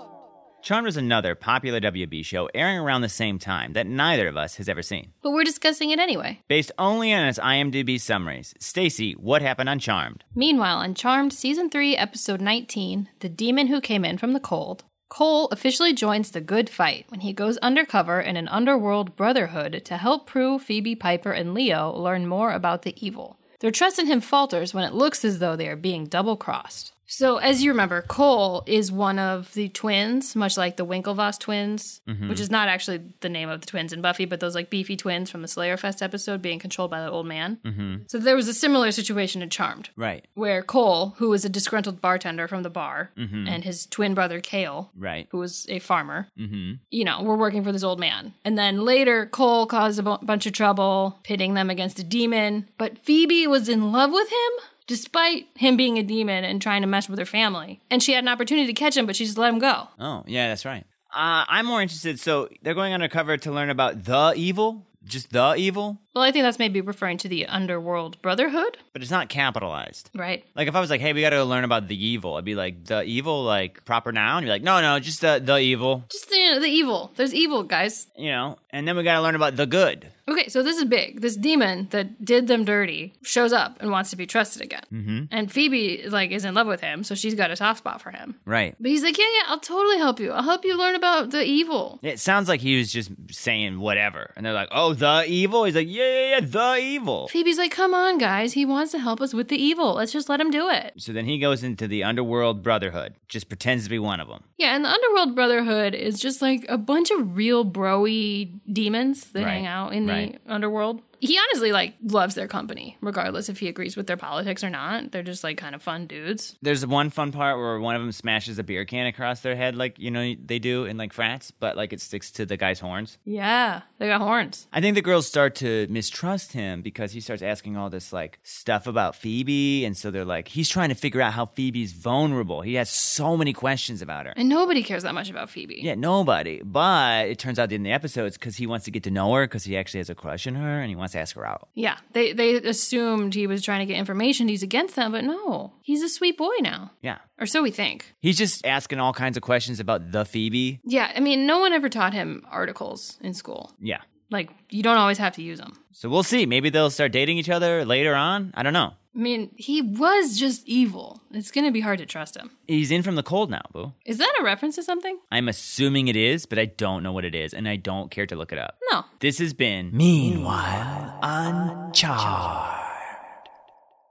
is another popular WB show airing around the same time that neither of us has ever seen. But we're discussing it anyway. Based only on its IMDb summaries, Stacy, what happened on Charmed? Meanwhile, on Charmed Season 3, Episode 19, The Demon Who Came In from the Cold, Cole officially joins the good fight when he goes undercover in an underworld brotherhood to help Prue, Phoebe, Piper, and Leo learn more about the evil. Their trust in him falters when it looks as though they are being double crossed. So, as you remember, Cole is one of the twins, much like the Winklevoss twins, mm-hmm. which is not actually the name of the twins in Buffy, but those like beefy twins from the Slayer Fest episode being controlled by the old man. Mm-hmm. So, there was a similar situation in Charmed Right. where Cole, who was a disgruntled bartender from the bar, mm-hmm. and his twin brother Kale, Right. who was a farmer, mm-hmm. you know, were working for this old man. And then later, Cole caused a bunch of trouble, pitting them against a demon. But Phoebe was in love with him. Despite him being a demon and trying to mess with her family. And she had an opportunity to catch him, but she just let him go. Oh, yeah, that's right. Uh, I'm more interested. So they're going undercover to learn about the evil, just the evil, Well, I think that's maybe referring to the Underworld Brotherhood, but it's not capitalized. right? Like if I was like, "Hey, we got to go learn about the evil," I'd be like, "The evil, like proper noun." You're like, "No, no, just the the evil," Just the, the evil. There's evil, guys. you know. And then we got to learn about the good. Okay, so this is big. This demon that did them dirty shows up and wants to be trusted again. Mm-hmm. And Phoebe like is in love with him, so she's got a soft spot for him. Right. But he's like, yeah, yeah, I'll totally help you. I'll help you learn about the evil. It sounds like he was just saying whatever, and they're like, "Oh, the evil." He's like, "Yeah, yeah, yeah, the evil." Phoebe's like, come on, guys. He wants to help us with the evil. Let's just let him do it. So then he goes into the underworld brotherhood, just pretends to be one of them. Yeah, and the Underworld Brotherhood is just like a bunch of real broy demons that Right, hang out in right. The underworld. He honestly like loves their company, regardless if he agrees with their politics or not. They're just like kind of fun dudes. There's one fun part where one of them smashes a beer can across their head, like you know they do in like frats, but like it sticks to the guy's horns. Yeah, they got horns. I think the girls start to mistrust him because he starts asking all this like stuff about Phoebe, and so they're like, he's trying to figure out how Phoebe's vulnerable. He has so many questions about her. And nobody cares that much about Phoebe. Yeah, nobody. But it turns out in the episodes because he wants to get to know her because he actually has a crush on her and he wants to ask her out. Yeah, they they assumed he was trying to get information. He's against them, but no, he's a sweet boy now, Yeah. or so we think. He's just asking all kinds of questions about the Phoebe. Yeah, I mean, no one ever taught him articles in school. Yeah. Like, you don't always have to use them. So we'll see. Maybe they'll start dating each other later on. I don't know. I mean, he was just evil. It's gonna be hard to trust him. He's in from the cold now, boo. Is that a reference to something? I'm assuming it is, but I don't know what it is, and I don't care to look it up. No. This has been Meanwhile on Charmed.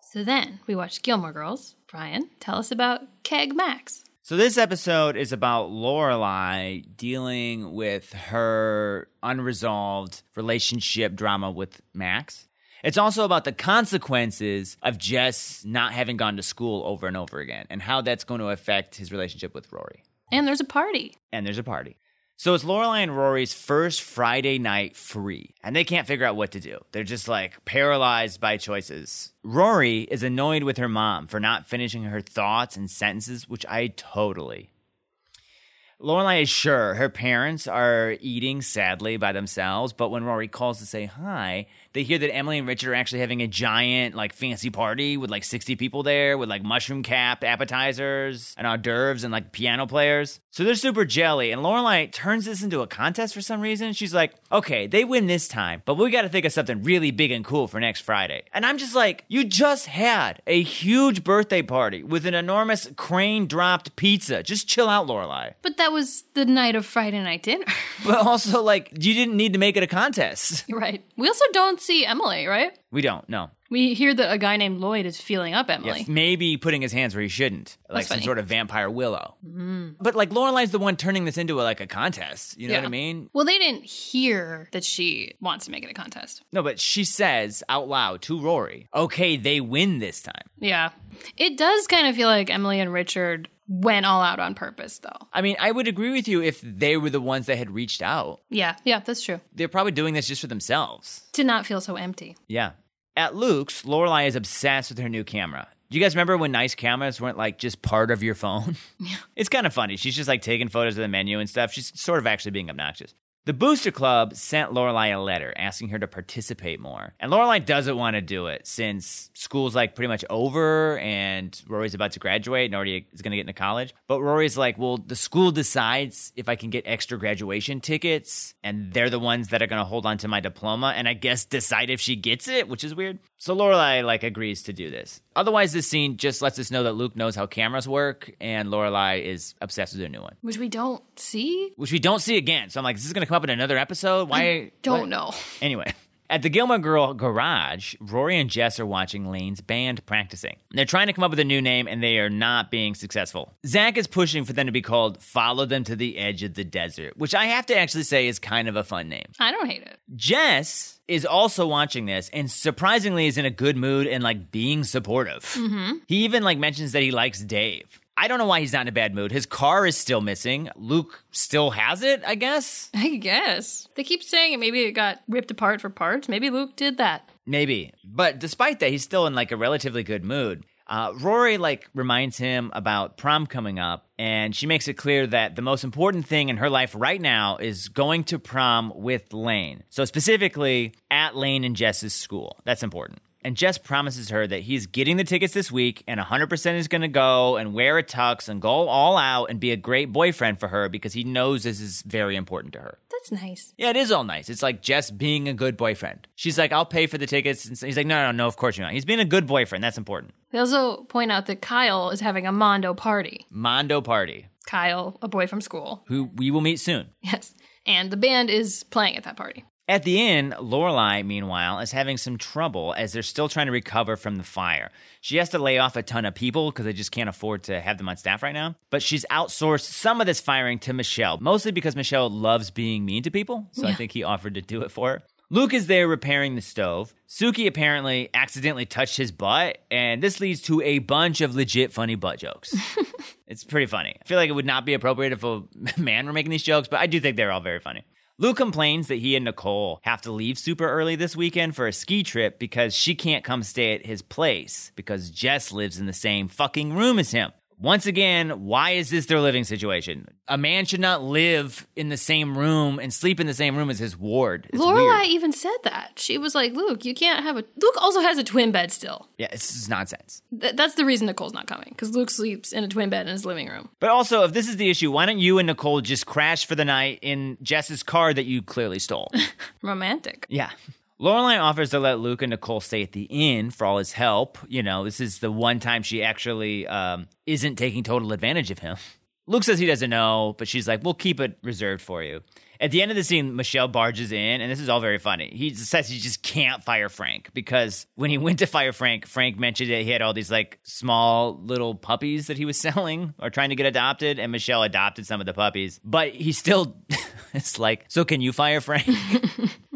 So then we watched Gilmore Girls. Brian, tell us about Keg Max. So this episode is about Lorelai dealing with her unresolved relationship drama with Max. It's also about the consequences of Jess not having gone to school over and over again and how that's going to affect his relationship with Rory. And there's a party. And there's a party. So it's Lorelai and Rory's first Friday night free, and they can't figure out what to do. They're just like paralyzed by choices. Rory is annoyed with her mom for not finishing her thoughts and sentences, which I totally. Lorelai is sure her parents are eating sadly by themselves, but when Rory calls to say hi, they hear that Emily and Richard are actually having a giant, like, fancy party with like 60 people there with like mushroom capped appetizers and hors d'oeuvres and like piano players. So they're super jelly. And Lorelai turns this into a contest for some reason. She's like, okay, they win this time, but we got to think of something really big and cool for next Friday. And I'm just like, you just had a huge birthday party with an enormous crane dropped pizza. Just chill out, Lorelai. But that was the night of Friday night dinner. But also, like, you didn't need to make it a contest. right. We also don't see Emily, right? We don't, no. We hear that a guy named Lloyd is feeling up Emily. Yeah, maybe putting his hands where he shouldn't, like That's some funny. sort of vampire willow. Mm. But like Lorelai's the one turning this into a, like a contest. You know what I mean? Well, they didn't hear that she wants to make it a contest. No, but she says out loud to Rory, "Okay, they win this time." Yeah. It does kind of feel like Emily and Richard went all out on purpose, though. I mean, I would agree with you if they were the ones that had reached out. Yeah. Yeah, that's true. They're probably doing this just for themselves. To not feel so empty. Yeah. At Luke's, Lorelai is obsessed with her new camera. Do you guys remember when nice cameras weren't like just part of your phone? Yeah. It's kind of funny. She's just like taking photos of the menu and stuff. She's sort of actually being obnoxious. The Booster Club sent Lorelai a letter asking her to participate more. And Lorelai doesn't want to do it since school's like pretty much over and Rory's about to graduate and already is going to get into college. But Rory's like, well, the school decides if I can get extra graduation tickets and they're the ones that are going to hold on to my diploma and I guess decide if she gets it, which is weird. So Lorelai like agrees to do this. Otherwise, this scene just lets us know that Luke knows how cameras work and Lorelai is obsessed with her new one, Which we don't see? which we don't see again. So I'm like, this is going to come up in another episode? Why? Don't what? know. Anyway, at the Gilmore Girl garage, Rory and Jess are watching Lane's band practicing. They're trying to come up with a new name and they are not being successful. Zach is pushing for them to be called Follow Them to the Edge of the Desert, which I have to actually say is kind of a fun name. I don't hate it. Jess is also watching this and surprisingly is in a good mood and like being supportive. Mm-hmm. He even like mentions that he likes Dave. I don't know why he's not in a bad mood. His car is still missing. Luke still has it, I guess. I guess. They keep saying it. Maybe it got ripped apart for parts. Maybe Luke did that. Maybe. But despite that, he's still in like a relatively good mood. Uh, Rory like reminds him about prom coming up, and she makes it clear that the most important thing in her life right now is going to prom with Lane. So specifically at Lane and Jess's school. That's important. And Jess promises her that he's getting the tickets this week and 100% is going to go and wear a tux and go all out and be a great boyfriend for her because he knows this is very important to her. That's nice. Yeah, it is all nice. It's like Jess being a good boyfriend. She's like, I'll pay for the tickets. And he's like, no, no, no, of course you're not. He's being a good boyfriend. That's important. They also point out that Kyle is having a Mondo party. Mondo Party, Kyle, a boy from school. who we will meet soon. Yes. And the band is playing at that party. At the inn, Lorelai, meanwhile, is having some trouble as they're still trying to recover from the fire. She has to lay off a ton of people because they just can't afford to have them on staff right now. But she's outsourced some of this firing to Michel, mostly because Michel loves being mean to people. So I think he offered to do it for her. Luke is there repairing the stove. Sookie apparently accidentally touched his butt, and this leads to a bunch of legit funny butt jokes. it's pretty funny. I feel like it would not be appropriate if a man were making these jokes, but I do think they're all very funny. Luke complains that he and Nicole have to leave super early this weekend for a ski trip because she can't come stay at his place because Jess lives in the same fucking room as him. Once again, why is this their living situation? A man should not live in the same room and sleep in the same room as his ward. It's Lorelai weird. even said that. She was like, Luke, you can't have a. Luke also has a twin bed still. Yeah, this is nonsense. Th- that's the reason Nicole's not coming, because Luke sleeps in a twin bed in his living room. But also, if this is the issue, why don't you and Nicole just crash for the night in Jess's car that you clearly stole? Romantic. Yeah. Lorelai offers to let Luke and Nicole stay at the inn for all his help. You know, this is the one time she actually um, isn't taking total advantage of him. Luke says he doesn't know, but she's like, we'll keep it reserved for you. At the end of the scene, Michel barges in, and this is all very funny. He says he just can't fire Frank because when he went to fire Frank, Frank mentioned that he had all these like small little puppies that he was selling or trying to get adopted, and Michel adopted some of the puppies. But he still is like, so can you fire Frank?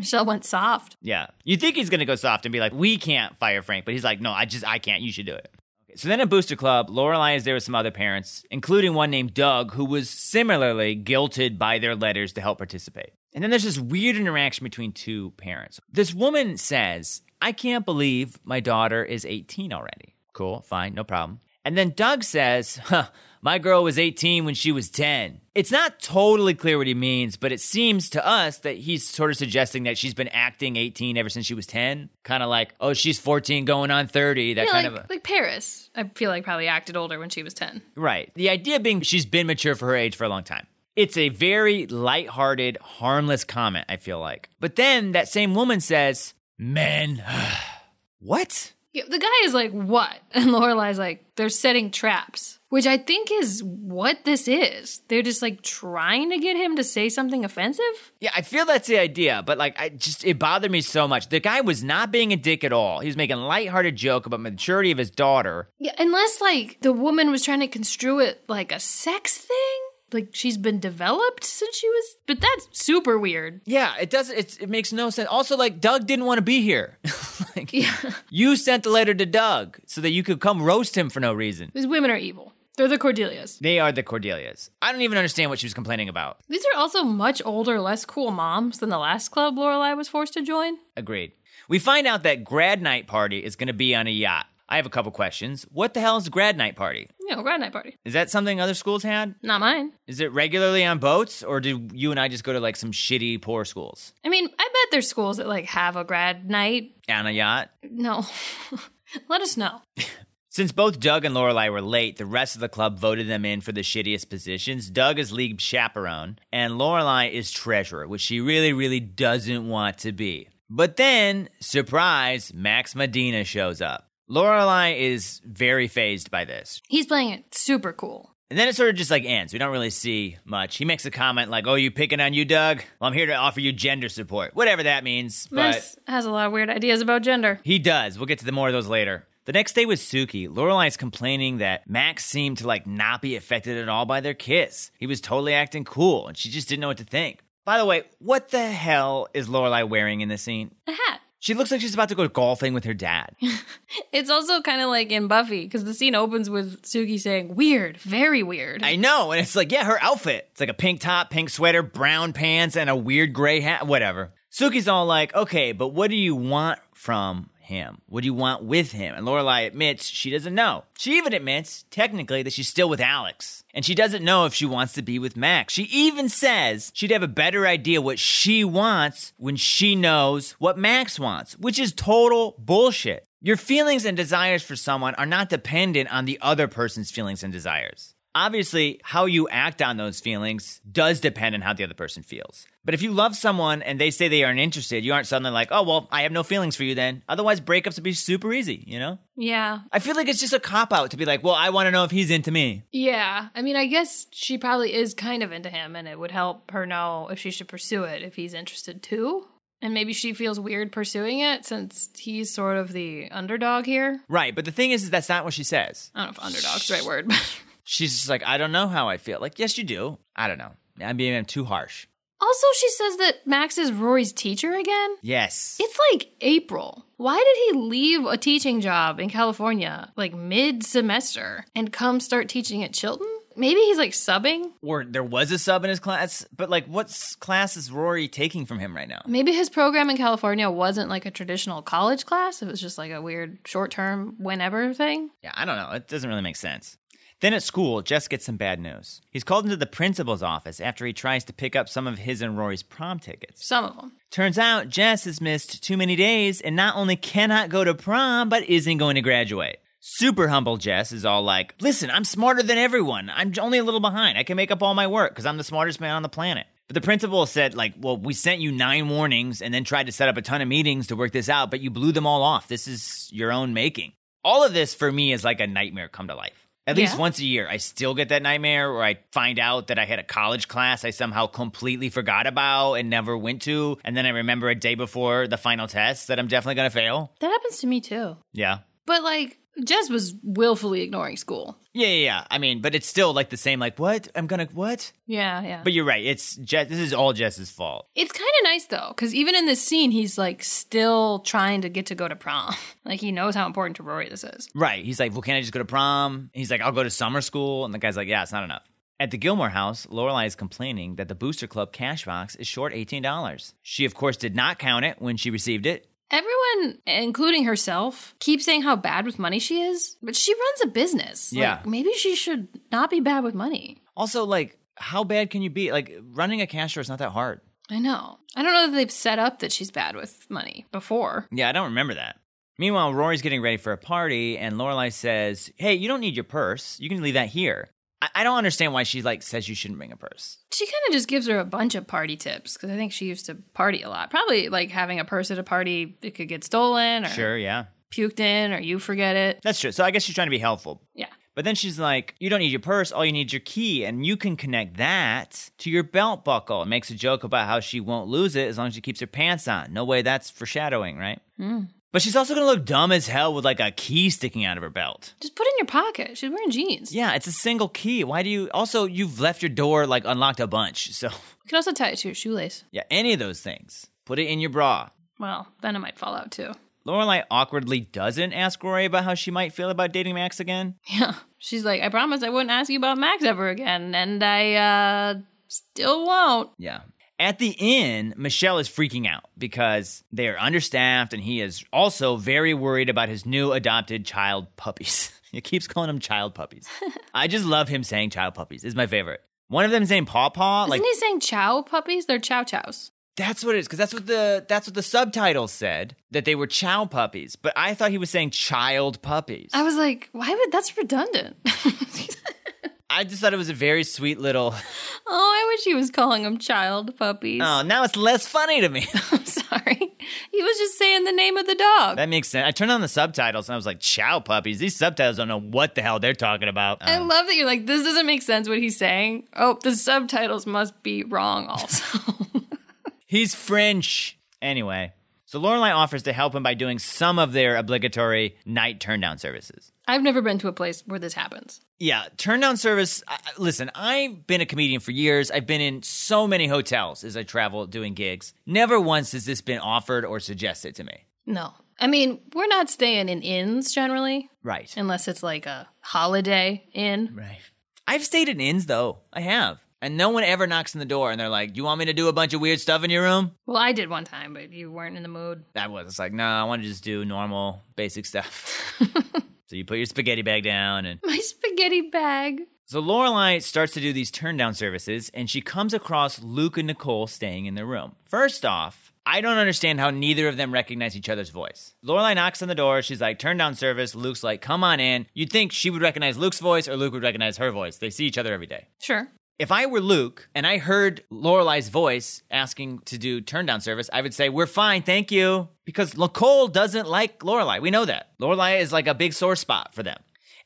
Michel went soft. Yeah. You think he's going to go soft and be like, we can't fire Frank, but he's like, no, I just, I can't. You should do it. Okay, so then at Booster Club, Lorelai is there with some other parents, including one named Doug, who was similarly guilted by their letters to help participate. And then there's this weird interaction between two parents. This woman says, I can't believe my daughter is 18 already. Cool, fine, no problem. And then Doug says, huh, my girl was 18 when she was 10. It's not totally clear what he means, but it seems to us that he's sort of suggesting that she's been acting 18 ever since she was 10. Kind of like, oh, she's 14 going on 30. That Yeah, kind like, of a. like Paris. I feel like probably acted older when she was 10. Right. The idea being she's been mature for her age for a long time. It's a very lighthearted, harmless comment, I feel like. But then that same woman says, Men. what? Yeah, the guy is like, what? And Lorelai's like, they're setting traps, which I think is what this is. They're just like trying to get him to say something offensive. Yeah, I feel that's the idea, but like, I just, it bothered me so much. The guy was not being a dick at all. He was making a lighthearted joke about maturity of his daughter. Yeah, unless like the woman was trying to construe it like a sex thing. Like she's been developed since she was, but that's super weird. Yeah, it doesn't, it's, it makes no sense. Also, like, Doug didn't want to be here. like, Yeah, you sent the letter to Doug so that you could come roast him for no reason. these women are evil. They're the Cordelias. They are the Cordelias. I don't even understand what she was complaining about. These are also much older, less cool moms than the last club Lorelai was forced to join. Agreed. We find out that grad night party is going to be on a yacht. I have a couple questions. What the hell is a grad night party? You know, grad night party. Is that something other schools had? Not mine. Is it regularly on boats, or do you and I just go to like some shitty poor schools I mean, I bet there's schools that like have a grad night. on a yacht? No. Let us know. Since both Doug and Lorelai were late, the rest of the club voted them in for the shittiest positions. Doug is league chaperone, and Lorelai is treasurer, which she really, really doesn't want to be. But then, surprise, Max Medina shows up. Lorelai is very phased by this. He's playing it super cool. And then it sort of just like ends. We don't really see much. He makes a comment like, Oh, you picking on you, Doug? Well, I'm here to offer you gender support. Whatever that means. But Max has a lot of weird ideas about gender. he does. We'll get to the more of those later. The next day with Sookie, Lorelai's complaining that Max seemed to like not be affected at all by their kiss. He was totally acting cool, and she just didn't know what to think. By the way, what the hell is Lorelai wearing in this scene? A hat. She looks like she's about to go golfing with her dad. It's also kind of like in Buffy because the scene opens with Sookie saying, Weird, very weird. I know, and it's like, yeah, her outfit. It's like a pink top, pink sweater, brown pants, and a weird gray hat, whatever. Sookie's all like, okay, but what do you want from him? What do you want with him? And Lorelai admits she doesn't know. She even admits, technically, that she's still with Alex. And she doesn't know if she wants to be with Max. She even says she'd have a better idea what she wants when she knows what Max wants, which is total bullshit. Your feelings and desires for someone are not dependent on the other person's feelings and desires. Obviously, how you act on those feelings does depend on how the other person feels. But if you love someone and they say they aren't interested, you aren't suddenly like, oh, well, I have no feelings for you then. Otherwise, breakups would be super easy, you know? yeah. I feel like it's just a cop out to be like, well, I want to know if he's into me. Yeah. I mean, I guess she probably is kind of into him and it would help her know if she should pursue it if he's interested too. And maybe she feels weird pursuing it since he's sort of the underdog here. Right. But the thing is, is that's not what she says. I don't know if underdog's the right word, but She's just like, I don't know how I feel. Like, yes, you do. I don't know. I'm being I'm too harsh. also she says that Max is Rory's teacher again. Yes. It's like April. Why did he leave a teaching job in California like mid semester and come start teaching at Chilton? Maybe he's like subbing. or there was a sub in his class, but like, what class is Rory taking from him right now? Maybe his program in California wasn't like a traditional college class. It was just like a weird short term whenever thing. Yeah, I don't know. It doesn't really make sense. Then at school, Jess gets some bad news. He's called into the principal's office after he tries to pick up some of his and Rory's prom tickets. Some of them. Turns out Jess has missed too many days and not only cannot go to prom, but isn't going to graduate. Super humble Jess is all like, Listen, I'm smarter than everyone. I'm only a little behind. I can make up all my work because I'm the smartest man on the planet. But the principal said, like, well, we sent you nine warnings and then tried to set up a ton of meetings to work this out, but you blew them all off. This is your own making. All of this for me is like a nightmare come to life. At least Yeah. once a year, I still get that nightmare where I find out that I had a college class I somehow completely forgot about and never went to. And then I remember a day before the final test that I'm definitely going to fail. That happens to me too. Yeah. But like, Jess was willfully ignoring school. Yeah, yeah, yeah. I mean, but it's still like the same, like, what? I'm to, what? Yeah, yeah. But you're right. It's Jess, this is all Jess's fault. It's kind of nice though, because even in this scene, he's like still trying to get to go to prom. like he knows how important to Rory this is. Right. He's like, well, can't I just go to prom? He's like, I'll go to summer school. And the guy's like, yeah, it's not enough. At the Gilmore house, Lorelai is complaining that the Booster Club cash box is short $18. She, of course, did not count it when she received it. Everyone, including herself, keeps saying how bad with money she is, but she runs a business. Like, Yeah. maybe she should not be bad with money. Also, like, how bad can you be? Like, running a cash store is not that hard. I know. I don't know that they've set up that she's bad with money before. Yeah, I don't remember that. Meanwhile, Rory's getting ready for a party, and Lorelai says, "Hey, you don't need your purse. You can leave that here." I, don't understand why she like says you shouldn't bring a purse. She kind of just gives her a bunch of party tips because I think she used to party a lot. Probably like having a purse at a party, it could get stolen or Sure, yeah, puked in or you forget it. that's true. So I guess she's trying to be helpful. Yeah. But then she's like, "You don't need your purse. All you need is your key, and you can connect that to your belt buckle." And makes a joke about how she won't lose it as long as she keeps her pants on. No way, that's foreshadowing, right? Mm. But she's also gonna look dumb as hell with like a key sticking out of her belt. Just put it in your pocket. She's wearing jeans. Yeah, it's a single key. Why do you? Also, you've left your door like unlocked a bunch. So You can also tie it to your shoelace. yeah, any of those things. Put it in your bra. Well, then it might fall out too. Lorelai awkwardly doesn't ask Rory about how she might feel about dating Max again. Yeah. She's like, I promised I wouldn't ask you about Max ever again, and I uh still won't. Yeah. At the inn, Michel is freaking out because they are understaffed and he is also very worried about his new adopted child puppies. he keeps calling them child puppies. I just love him saying child puppies. It's my favorite. One of them's named Paw Paw. Isn't Like he saying chow puppies? They're chow chows. that's what it is because that's what the that's what the subtitles said that they were chow puppies. But I thought he was saying child puppies. I was like, why would that's redundant? I just thought it was a very sweet little. oh, I wish he was calling them child puppies. Oh, now it's less funny to me. I'm sorry. He was just saying the name of the dog. that makes sense. I turned on the subtitles and I was like, "Chow puppies." These subtitles don't know what the hell they're talking about. I Um, love that you're like, this doesn't make sense what he's saying. Oh, the subtitles must be wrong also. he's French. Anyway, so Lorelai offers to help him by doing some of their obligatory night turn down services. I've never been to a place where this happens. Yeah, turn down service. I, listen, I've been a comedian for years. I've been in so many hotels as I travel doing gigs. Never once has this been offered or suggested to me. No. I mean, we're not staying in inns generally, Right. unless it's like a holiday inn. Right. I've stayed in inns though. I have. And no one ever knocks on the door and they're like, You want me to do a bunch of weird stuff in your room? Well, I did one time, but you weren't in the mood. That was. It's like, no, I want to just do normal, basic stuff. so you put your spaghetti bag down and My spaghetti bag. so Lorelai starts to do these turn down services and she comes across Luke and Nicole staying in their room. First off, I don't understand how neither of them recognize each other's voice. Lorelai knocks on the door. She's like, turn down service. Luke's like, come on in. You'd think she would recognize Luke's voice or Luke would recognize her voice. They see each other every day. Sure. If I were Luke and I heard Lorelai's voice asking to do turn down service, I would say, We're fine, thank you. Because Nicole doesn't like Lorelai. We know that. Lorelai is like a big sore spot for them.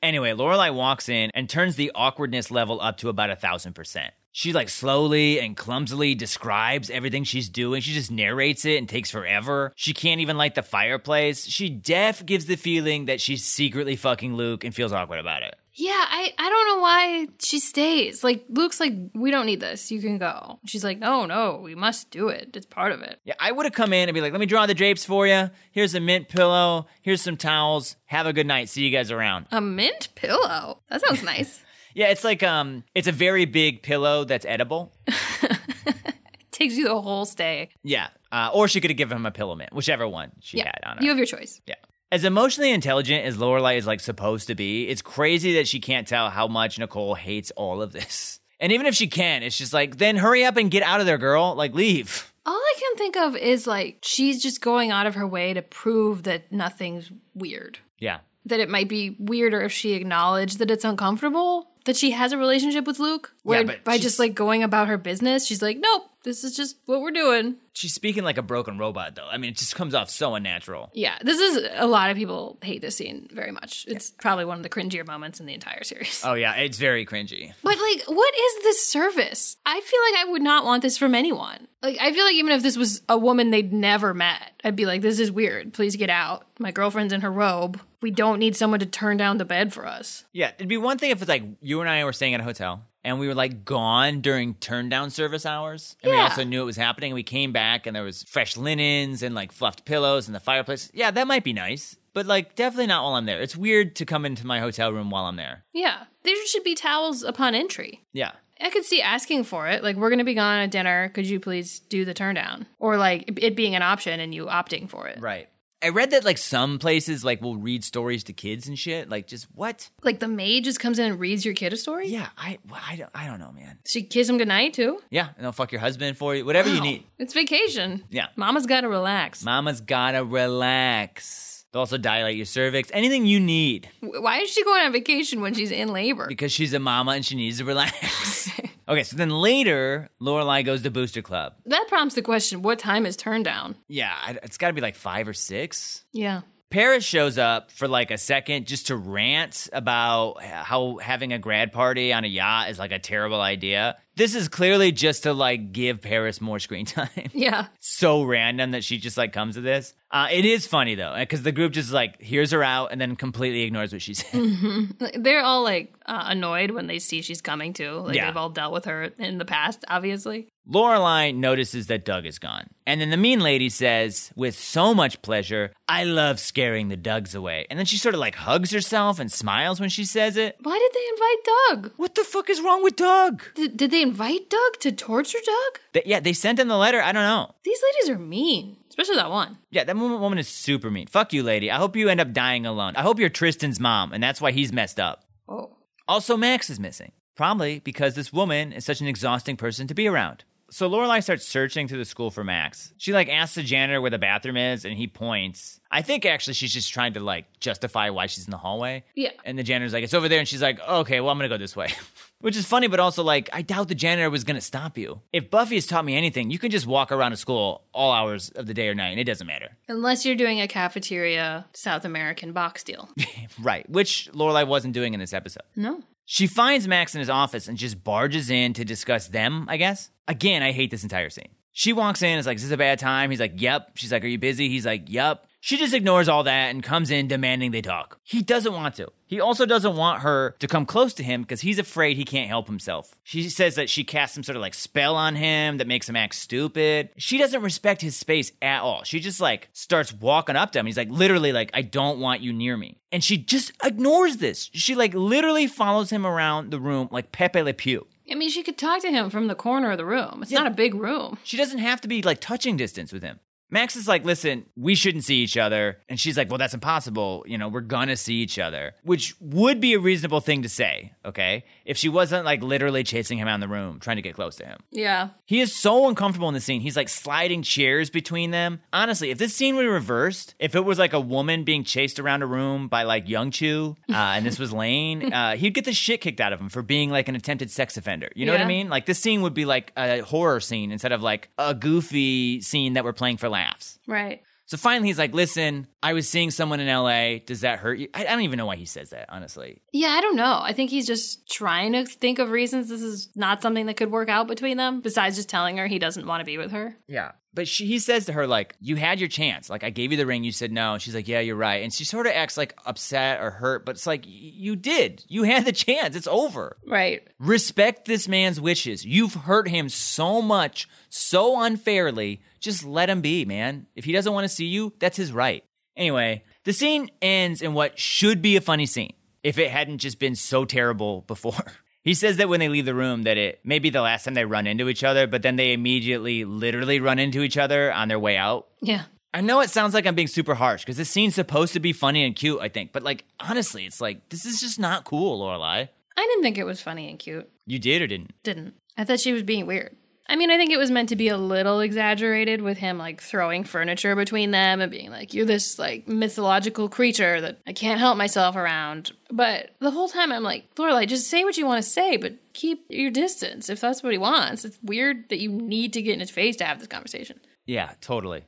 Anyway, Lorelai walks in and turns the awkwardness level up to about a thousand percent. She like slowly and clumsily describes everything she's doing. She just narrates it and takes forever. She can't even light the fireplace. She def gives the feeling that she's secretly fucking Luke and feels awkward about it. Yeah, I, I don't know why she stays. Like, Luke's like, we don't need this. You can go. She's like, no, no, we must do it. It's part of it. Yeah, I would have come in and be like, let me draw the drapes for you. Here's a mint pillow. Here's some towels. Have a good night. See you guys around. A mint pillow. That sounds nice. Yeah, it's like um it's a very big pillow that's edible. Takes you the whole stay. Yeah. Uh, or she could have given him a pillow mint, whichever one she Yeah. had on her. You have your choice. yeah. As emotionally intelligent as Lorelai is like supposed to be, it's crazy that she can't tell how much Nicole hates all of this. And even if she can, it's just like, then hurry up and get out of there, girl. Like, leave. All I can think of is like, she's just going out of her way to prove that nothing's weird. Yeah. That it might be weirder if she acknowledged that it's uncomfortable that she has a relationship with Luke. Where but by just like going about her business, she's like, nope, this is just what we're doing. She's speaking like a broken robot, though. I mean, it just comes off so unnatural. Yeah, this is a lot of people hate this scene very much. It's probably one of the cringier moments in the entire series. Oh, yeah. It's very cringy. But like, what is this service? I feel like I would not want this from anyone. Like, I feel like even if this was a woman they'd never met, I'd be like, this is weird. Please get out. My girlfriend's in her robe. We don't need someone to turn down the bed for us. Yeah, it'd be one thing if it's like you and I were staying at a hotel and we were like gone during turn down service hours and we also knew it was happening we came back and there was fresh linens and like fluffed pillows and the fireplace. Yeah, that might be nice. But like definitely not while I'm there. It's weird to come into my hotel room while I'm there. Yeah, there should be towels upon entry. Yeah. I could see asking for it. Like, we're going to be gone at dinner. Could you please do the turn down? Or like it being an option and you opting for it. Right. I read that like some places like will read stories to kids and shit. Like just what? Like the maid just comes in and reads your kid a story? Yeah, I well, I don't I don't know, man. She kiss him goodnight too? Yeah, and they'll fuck your husband for you, whatever you need. It's vacation. Yeah. Mama's gotta relax. Mama's gotta relax. They'll also dilate your cervix. Anything you need Why is she going on vacation when she's in labor? because she's a mama and she needs to relax. okay, so then later, Lorelai goes to Booster Club. That prompts the question what time is turn down? Yeah, I- it's got to be like five or six. Yeah. Paris shows up for like a second just to rant about how having a grad party on a yacht is like a terrible idea. This is clearly just to like give Paris more screen time. Yeah. so random that she just like comes to this. Uh, it is funny though, because the group just like hears her out and then completely ignores what she said. They're all like uh, annoyed when they see she's coming too. Like Yeah. they've all dealt with her in the past, obviously. Lorelai notices that Doug is gone. And then the mean lady says, with so much pleasure, I love scaring the Dougs away. And then she sort of like hugs herself and smiles when she says it. Why did they invite Doug? What the fuck is wrong with Doug? Did, did they invite Doug to torture Doug? Th- yeah, they sent him the letter. I don't know. These ladies are mean, especially that one. Yeah, that woman, woman is super mean. Fuck you, lady. I hope you end up dying alone. I hope you're Tristan's mom, and that's why he's messed up. Oh. Also, Max is missing. Probably because this woman is such an exhausting person to be around. So Lorelai starts searching through the school for Max. She like asks the janitor where the bathroom is, and he points. I think actually she's just trying to like justify why she's in the hallway. Yeah. And the janitor's like, it's over there, and she's like, okay, well I'm gonna go this way. Which is funny, but also like, I doubt the janitor was gonna stop you. If Buffy has taught me anything, you can just walk around a school all hours of the day or night, and it doesn't matter. Unless you're doing a cafeteria South American box deal. Right, which Lorelai wasn't doing in this episode. no. She finds Max in his office and just barges in to discuss them, I guess. Again, I hate this entire scene. She walks in, is like, Is this a bad time? He's like, Yep. She's like, Are you busy? He's like, Yep. She just ignores all that and comes in demanding they talk. He doesn't want to. He also doesn't want her to come close to him because he's afraid he can't help himself. She says that she casts some sort of like spell on him that makes him act stupid. She doesn't respect his space at all. She just like starts walking up to him. He's like, literally, like, I don't want you near me. And she just ignores this. She like literally follows him around the room like Pepe Le Pew. I mean, she could talk to him from the corner of the room. It's not a big room. She doesn't have to be like touching distance with him. Max is like, listen, we shouldn't see each other. And she's like, well, that's impossible. You know, we're gonna see each other, which would be a reasonable thing to say, okay? If she wasn't like literally chasing him out around the room, trying to get close to him. Yeah. He is so uncomfortable in the scene. He's like sliding chairs between them. Honestly, if this scene were reversed, if it was like a woman being chased around a room by like Young Chu, uh, and this was Lane, uh, he'd get the shit kicked out of him for being like an attempted sex offender. You know what I mean? Like this scene would be like a horror scene instead of like a goofy scene that we're playing for laughs. Right. So finally, he's like, "Listen, I was seeing someone in L.A. Does that hurt you?" I, I don't even know why he says that. Honestly, Yeah, I don't know. I think he's just trying to think of reasons this is not something that could work out between them, besides just telling her he doesn't want to be with her. Yeah. But she, he says to her, like, you had your chance. Like, I gave you the ring. You said no. And she's like, yeah, you're right. And she sort of acts like upset or hurt, but it's like, you did. You had the chance. It's over. Right. Respect this man's wishes. You've hurt him so much, so unfairly. Just let him be, man. If he doesn't want to see you, that's his right. Anyway, the scene ends in what should be a funny scene if it hadn't just been so terrible before. He says that when they leave the room that it may be the last time they run into each other, but then they immediately literally run into each other on their way out. Yeah. I know it sounds like I'm being super harsh because this scene's supposed to be funny and cute, I think, but like honestly, it's like this is just not cool, Lorelai. I didn't think it was funny and cute. You did or didn't? Didn't. I thought she was being weird. I mean, I think it was meant to be a little exaggerated with him like throwing furniture between them and being like, you're this like mythological creature that I can't help myself around. But the whole time I'm like, Lorelai, just say what you want to say, but keep your distance if that's what he wants. It's weird that you need to get in his face to have this conversation. Yeah, totally.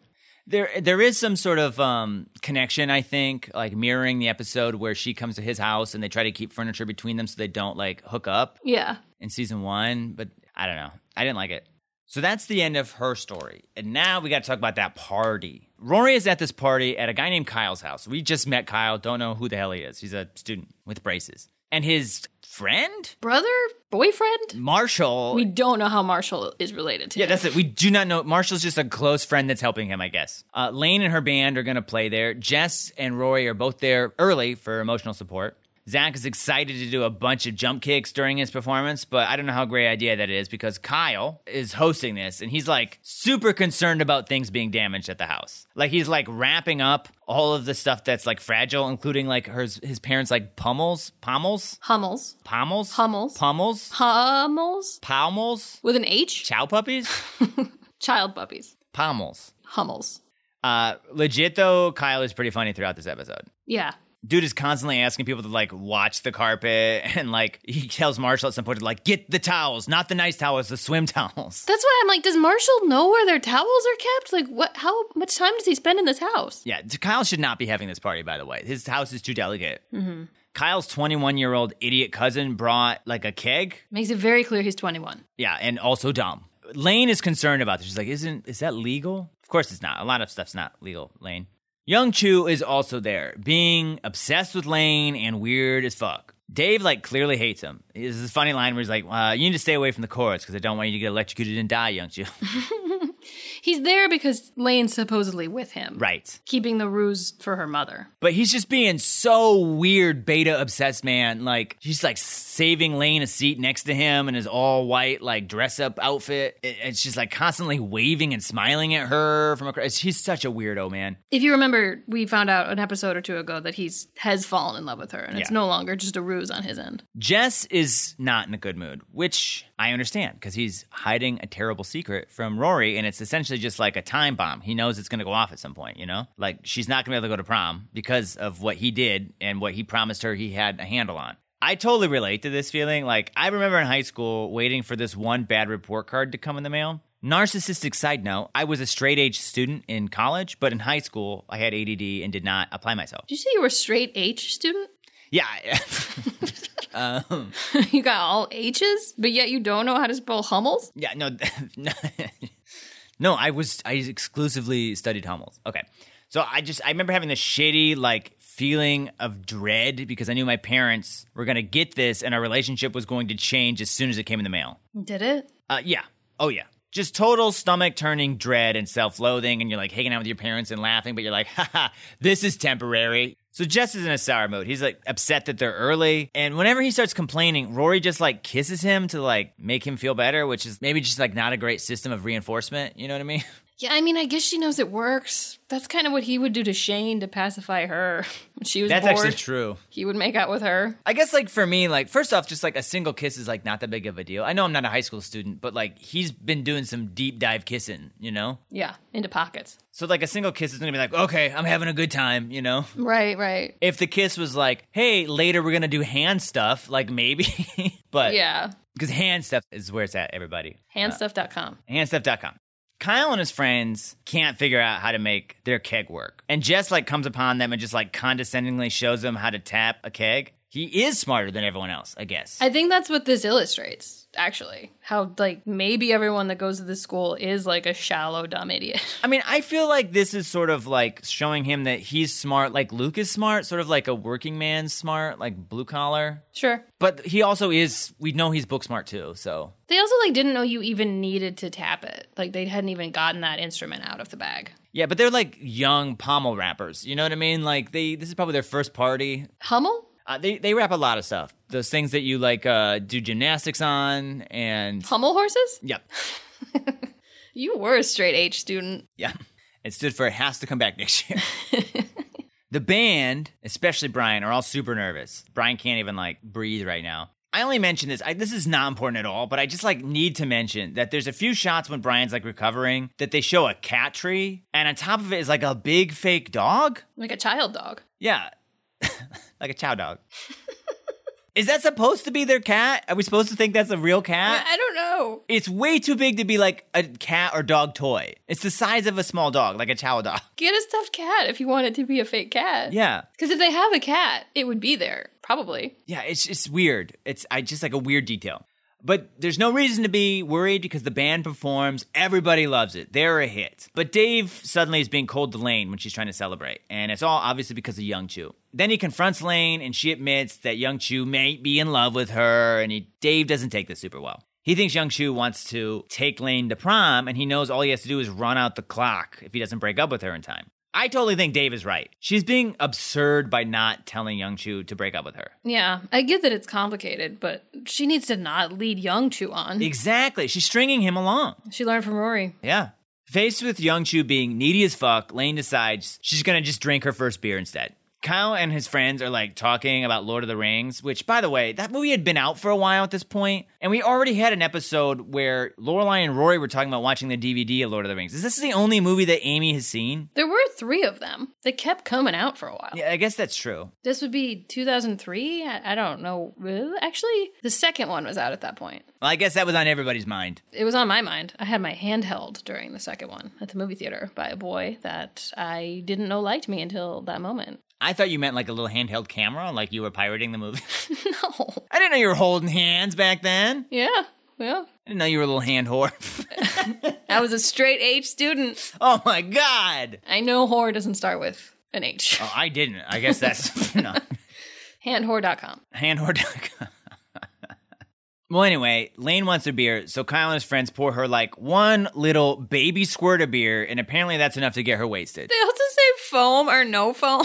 There, there is some sort of um, connection, I think, like mirroring the episode where she comes to his house and they try to keep furniture between them so they don't like hook up Yeah. in season one. But I don't know, I didn't like it. So that's the end of her story, and now we got to talk about that party. Rory is at this party at a guy named Kyle's house. We just met Kyle, don't know who the hell he is. He's a student with braces, and his friend Brother? Boyfriend? Marshall. We don't know how Marshall is related to him. Yeah, him. that's it. We do not know. Marshall's just a close friend that's helping him, I guess. Uh, Lane and her band are going to play there. Jess and Rory are both there early for emotional support. Zach is excited to do a bunch of jump kicks during his performance, but I don't know how great idea that is because Kyle is hosting this and he's like super concerned about things being damaged at the house. Like he's like wrapping up all of the stuff that's like fragile, including like his his parents like pummels, pommels, Hummels. pommels, Hummels. pummels, Hummels? pommels, With an H? chow puppies, Child puppies. pommels. Hummels. Uh, legit though, Kyle is pretty funny throughout this episode. Yeah. Dude is constantly asking people to like watch the carpet and like he tells Marshall at some point to like get the towels, not the nice towels, the swim towels. That's why I'm like, does Marshall know where their towels are kept? Like, what? How much time does he spend in this house? Yeah, Kyle should not be having this party. By the way, his house is too delicate. Mm-hmm. Kyle's 21 year old idiot cousin brought like a keg. Makes it very clear he's 21. Yeah, and also dumb. Lane is concerned about this. She's like, "Isn't is that legal?" Of course, it's not. A lot of stuff's not legal. Lane. Young Chu is also there, being obsessed with Lane and weird as fuck. Dave like clearly hates him. This funny line where he's like, uh, "You need to stay away from the chorus because I don't want you to get electrocuted and die, Young Chu." He's there because Lane's supposedly with him. right. Keeping the ruse for her mother. But he's just being so weird, beta obsessed, man. Like he's like saving Lane a seat next to him in his all white like dress up outfit. It- It's just like constantly waving and smiling at her from across. He's such a weirdo, man. If you remember, we found out an episode or two ago that he's has fallen in love with her, and it's no longer just a ruse on his end. Jess is not in a good mood, which I understand because he's hiding a terrible secret from Rory, and it's essentially just like a time bomb. He knows it's going to go off at some point, you know? Like she's not going to be able to go to prom because of what he did and what he promised her he had a handle on. I totally relate to this feeling. Like, I remember in high school waiting for this one bad report card to come in the mail. Narcissistic side note, I was a straight H student in college, but in high school, I had ADD and did not apply myself. Did you say you were a straight H student? Yeah. you got all H's, but yet you don't know how to spell Hummels? Yeah, no, no, no. I was I exclusively studied Hummels. Okay, so I just I remember having this shitty like feeling of dread because I knew my parents were gonna get this and our relationship was going to change as soon as it came in the mail. Did it? Uh, yeah, oh yeah. Just total stomach turning dread and self loathing, and you're like hanging out with your parents and laughing, but you're like, haha, this is temporary. So Jess is in a sour mood. He's like upset that they're early. And whenever he starts complaining, Rory just like kisses him to like make him feel better, which is maybe just like not a great system of reinforcement. You know what I mean? Yeah, I mean, I guess she knows it works. That's kind of what he would do to Shane to pacify her. When she was That's bored, actually true. he would make out with her. I guess like for me, like first off, just like a single kiss is like not that big of a deal. I know I'm not a high school student, but like he's been doing some deep dive kissing, you know? Yeah, into pockets. So like a single kiss is gonna be like, okay, I'm having a good time, you know? Right, right. If the kiss was like, hey, later we're gonna do hand stuff, like maybe. but Yeah. because hand stuff is where it's at, everybody. Handstuff.com. Uh, Handstuff.com. Kyle and his friends can't figure out how to make their keg work. And Jess like comes upon them and just like condescendingly shows them how to tap a keg. He is smarter than everyone else, I guess. I think that's what this illustrates, actually. How, like, maybe everyone that goes to this school is like a shallow, dumb idiot. I mean, I feel like this is sort of like showing him that he's smart, like Luke is smart, sort of like a working man smart, like blue collar. sure. But he also is, we know he's book smart too, so. They also, like, didn't know you even needed to tap it. Like, they hadn't even gotten that instrument out of the bag. Yeah, but they're like young pommel rappers, you know what I mean? Like, they, this is probably their first party. Hummel? Uh, they, they rap a lot of stuff. Those things that you like uh, do gymnastics on, and. Hummel horses? Yep. You were a straight H student. Yeah. It stood for it has to come back next year. the band, especially Brian, are all super nervous. Brian can't even like breathe right now. I only mention this. I, this is not important at all, but I just like need to mention that there's a few shots when Brian's like recovering that they show a cat tree, and on top of it is like a big fake dog. Like a child dog. Yeah, like a chow dog. is that supposed to be their cat? Are we supposed to think that's a real cat? I don't know. It's way too big to be like a cat or dog toy. It's the size of a small dog, like a chow dog. Get a stuffed cat if you want it to be a fake cat. Yeah. Because if they have a cat, it would be there. Probably. Yeah, it's it's weird. It's I just like a weird detail. But there's no reason to be worried because the band performs. Everybody loves it. They're a hit. But Dave suddenly is being cold to Lane when she's trying to celebrate. And it's all obviously because of Young Chu. Then he confronts Lane and she admits that Young Chu may be in love with her. And he, Dave doesn't take this super well. He thinks Young Chu wants to take Lane to prom and he knows all he has to do is run out the clock if he doesn't break up with her in time. I totally think Dave is right. She's being absurd by not telling Young Chu to break up with her. Yeah, I get that it's complicated, but she needs to not lead Young Chu on. Exactly. She's stringing him along. She learned from Rory. Yeah. Faced with Young Chu being needy as fuck, Lane decides she's gonna just drink her first beer instead. Kyle and his friends are like talking about Lord of the Rings, which, by the way, that movie had been out for a while at this point, and we already had an episode where Lorelai and Rory were talking about watching the DVD of Lord of the Rings. Is this the only movie that Amy has seen? There were three of them. They kept coming out for a while. Yeah, I guess that's true. This would be 2003? I, I don't know. Actually, the second one was out at that point. Well, I guess that was on everybody's mind. It was on my mind. I had my hand held during the second one at the movie theater by a boy that I didn't know liked me until that moment. I thought you meant like a little handheld camera, like you were pirating the movie. no. I didn't know you were holding hands back then. Yeah. Yeah. I didn't know you were a little hand whore. I was a straight H student. oh my god. I know whore doesn't start with an H. Oh, I didn't. I guess that's no. Handwhore.com. Hand whore. Well, anyway, Lane wants a beer, so Kyle and his friends pour her like one little baby squirt of beer, and apparently that's enough to get her wasted. They also say foam or no foam,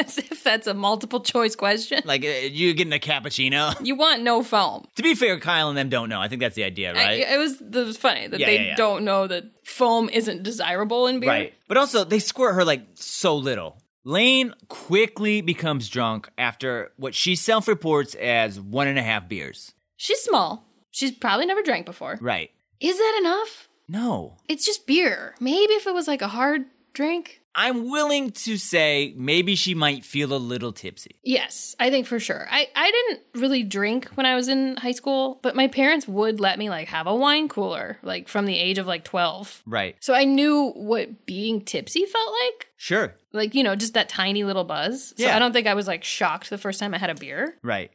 as if that's a multiple choice question. Like, uh, you getting a cappuccino? You want no foam. to be fair, Kyle and them don't know. I think that's the idea, I- right? it was it was funny that Yeah, they yeah, yeah. don't know that foam isn't desirable in beer. Right. But also, they squirt her like so little. Lane quickly becomes drunk after what she self reports as one and a half beers. She's small. She's probably never drank before. Right. Is that enough? No. It's just beer. Maybe if it was like a hard drink. I'm willing to say maybe she might feel a little tipsy. Yes, I think for sure. I, I didn't really drink when I was in high school, but my parents would let me like have a wine cooler like from the age of like 12. Right. So I knew what being tipsy felt like. Sure. Like, you know, just that tiny little buzz. So Yeah. I don't think I was like shocked the first time I had a beer. Right.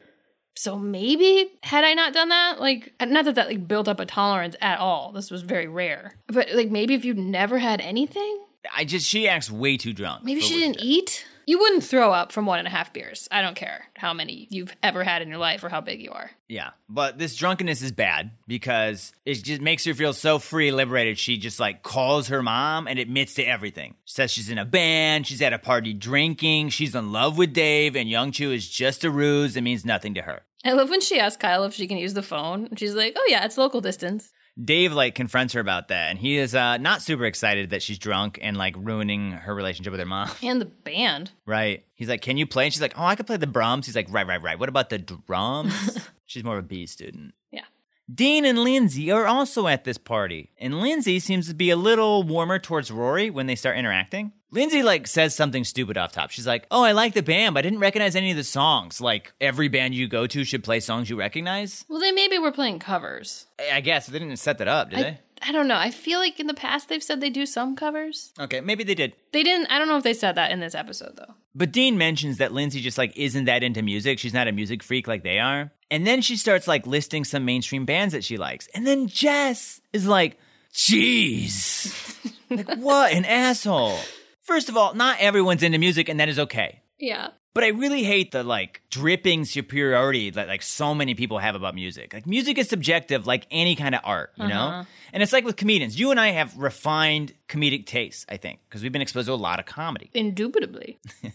So maybe had I not done that, like not that that like built up a tolerance at all. This was very rare. But like maybe if you've never had anything, I just, she acts way too drunk. maybe she didn't eat. You wouldn't throw up from one and a half beers. I don't care how many you've ever had in your life or how big you are. Yeah. But this drunkenness is bad because it just makes her feel so free, liberated. She just like calls her mom and admits to everything. She says she's in a band, she's at a party drinking, she's in love with Dave, and Young Chu is just a ruse It means nothing to her. I love when she asks Kyle if she can use the phone. She's like, oh, yeah, it's local distance. Dave like confronts her about that, and he is uh, not super excited that she's drunk and like ruining her relationship with her mom. And the band. Right? He's like, "Can you play?" And she's like, "Oh, I could play the drums." He's like, "Right, right, right. What about the drums?" she's more of a B student. Yeah. Dean and Lindsay are also at this party, and Lindsay seems to be a little warmer towards Rory when they start interacting. Lindsay like says something stupid off top. She's like, "Oh, I like the band, but I didn't recognize any of the songs. Like every band you go to should play songs you recognize." Well, they maybe were playing covers. I guess they didn't set that up, did I, I don't know. I feel like in the past they've said they do some covers. Okay, maybe they did. They didn't. I don't know if they said that in this episode though. But Dean mentions that Lindsay just like isn't that into music. She's not a music freak like they are. And then she starts like listing some mainstream bands that she likes. And then Jess is like, "Jeez, like what an asshole." First of all, not everyone's into music, and that is okay. Yeah. But I really hate the like dripping superiority that like so many people have about music. Like music is subjective, like any kind of art, you know. Uh-huh. And it's like with comedians. You and I have refined comedic tastes, I think, because we've been exposed to a lot of comedy. Indubitably.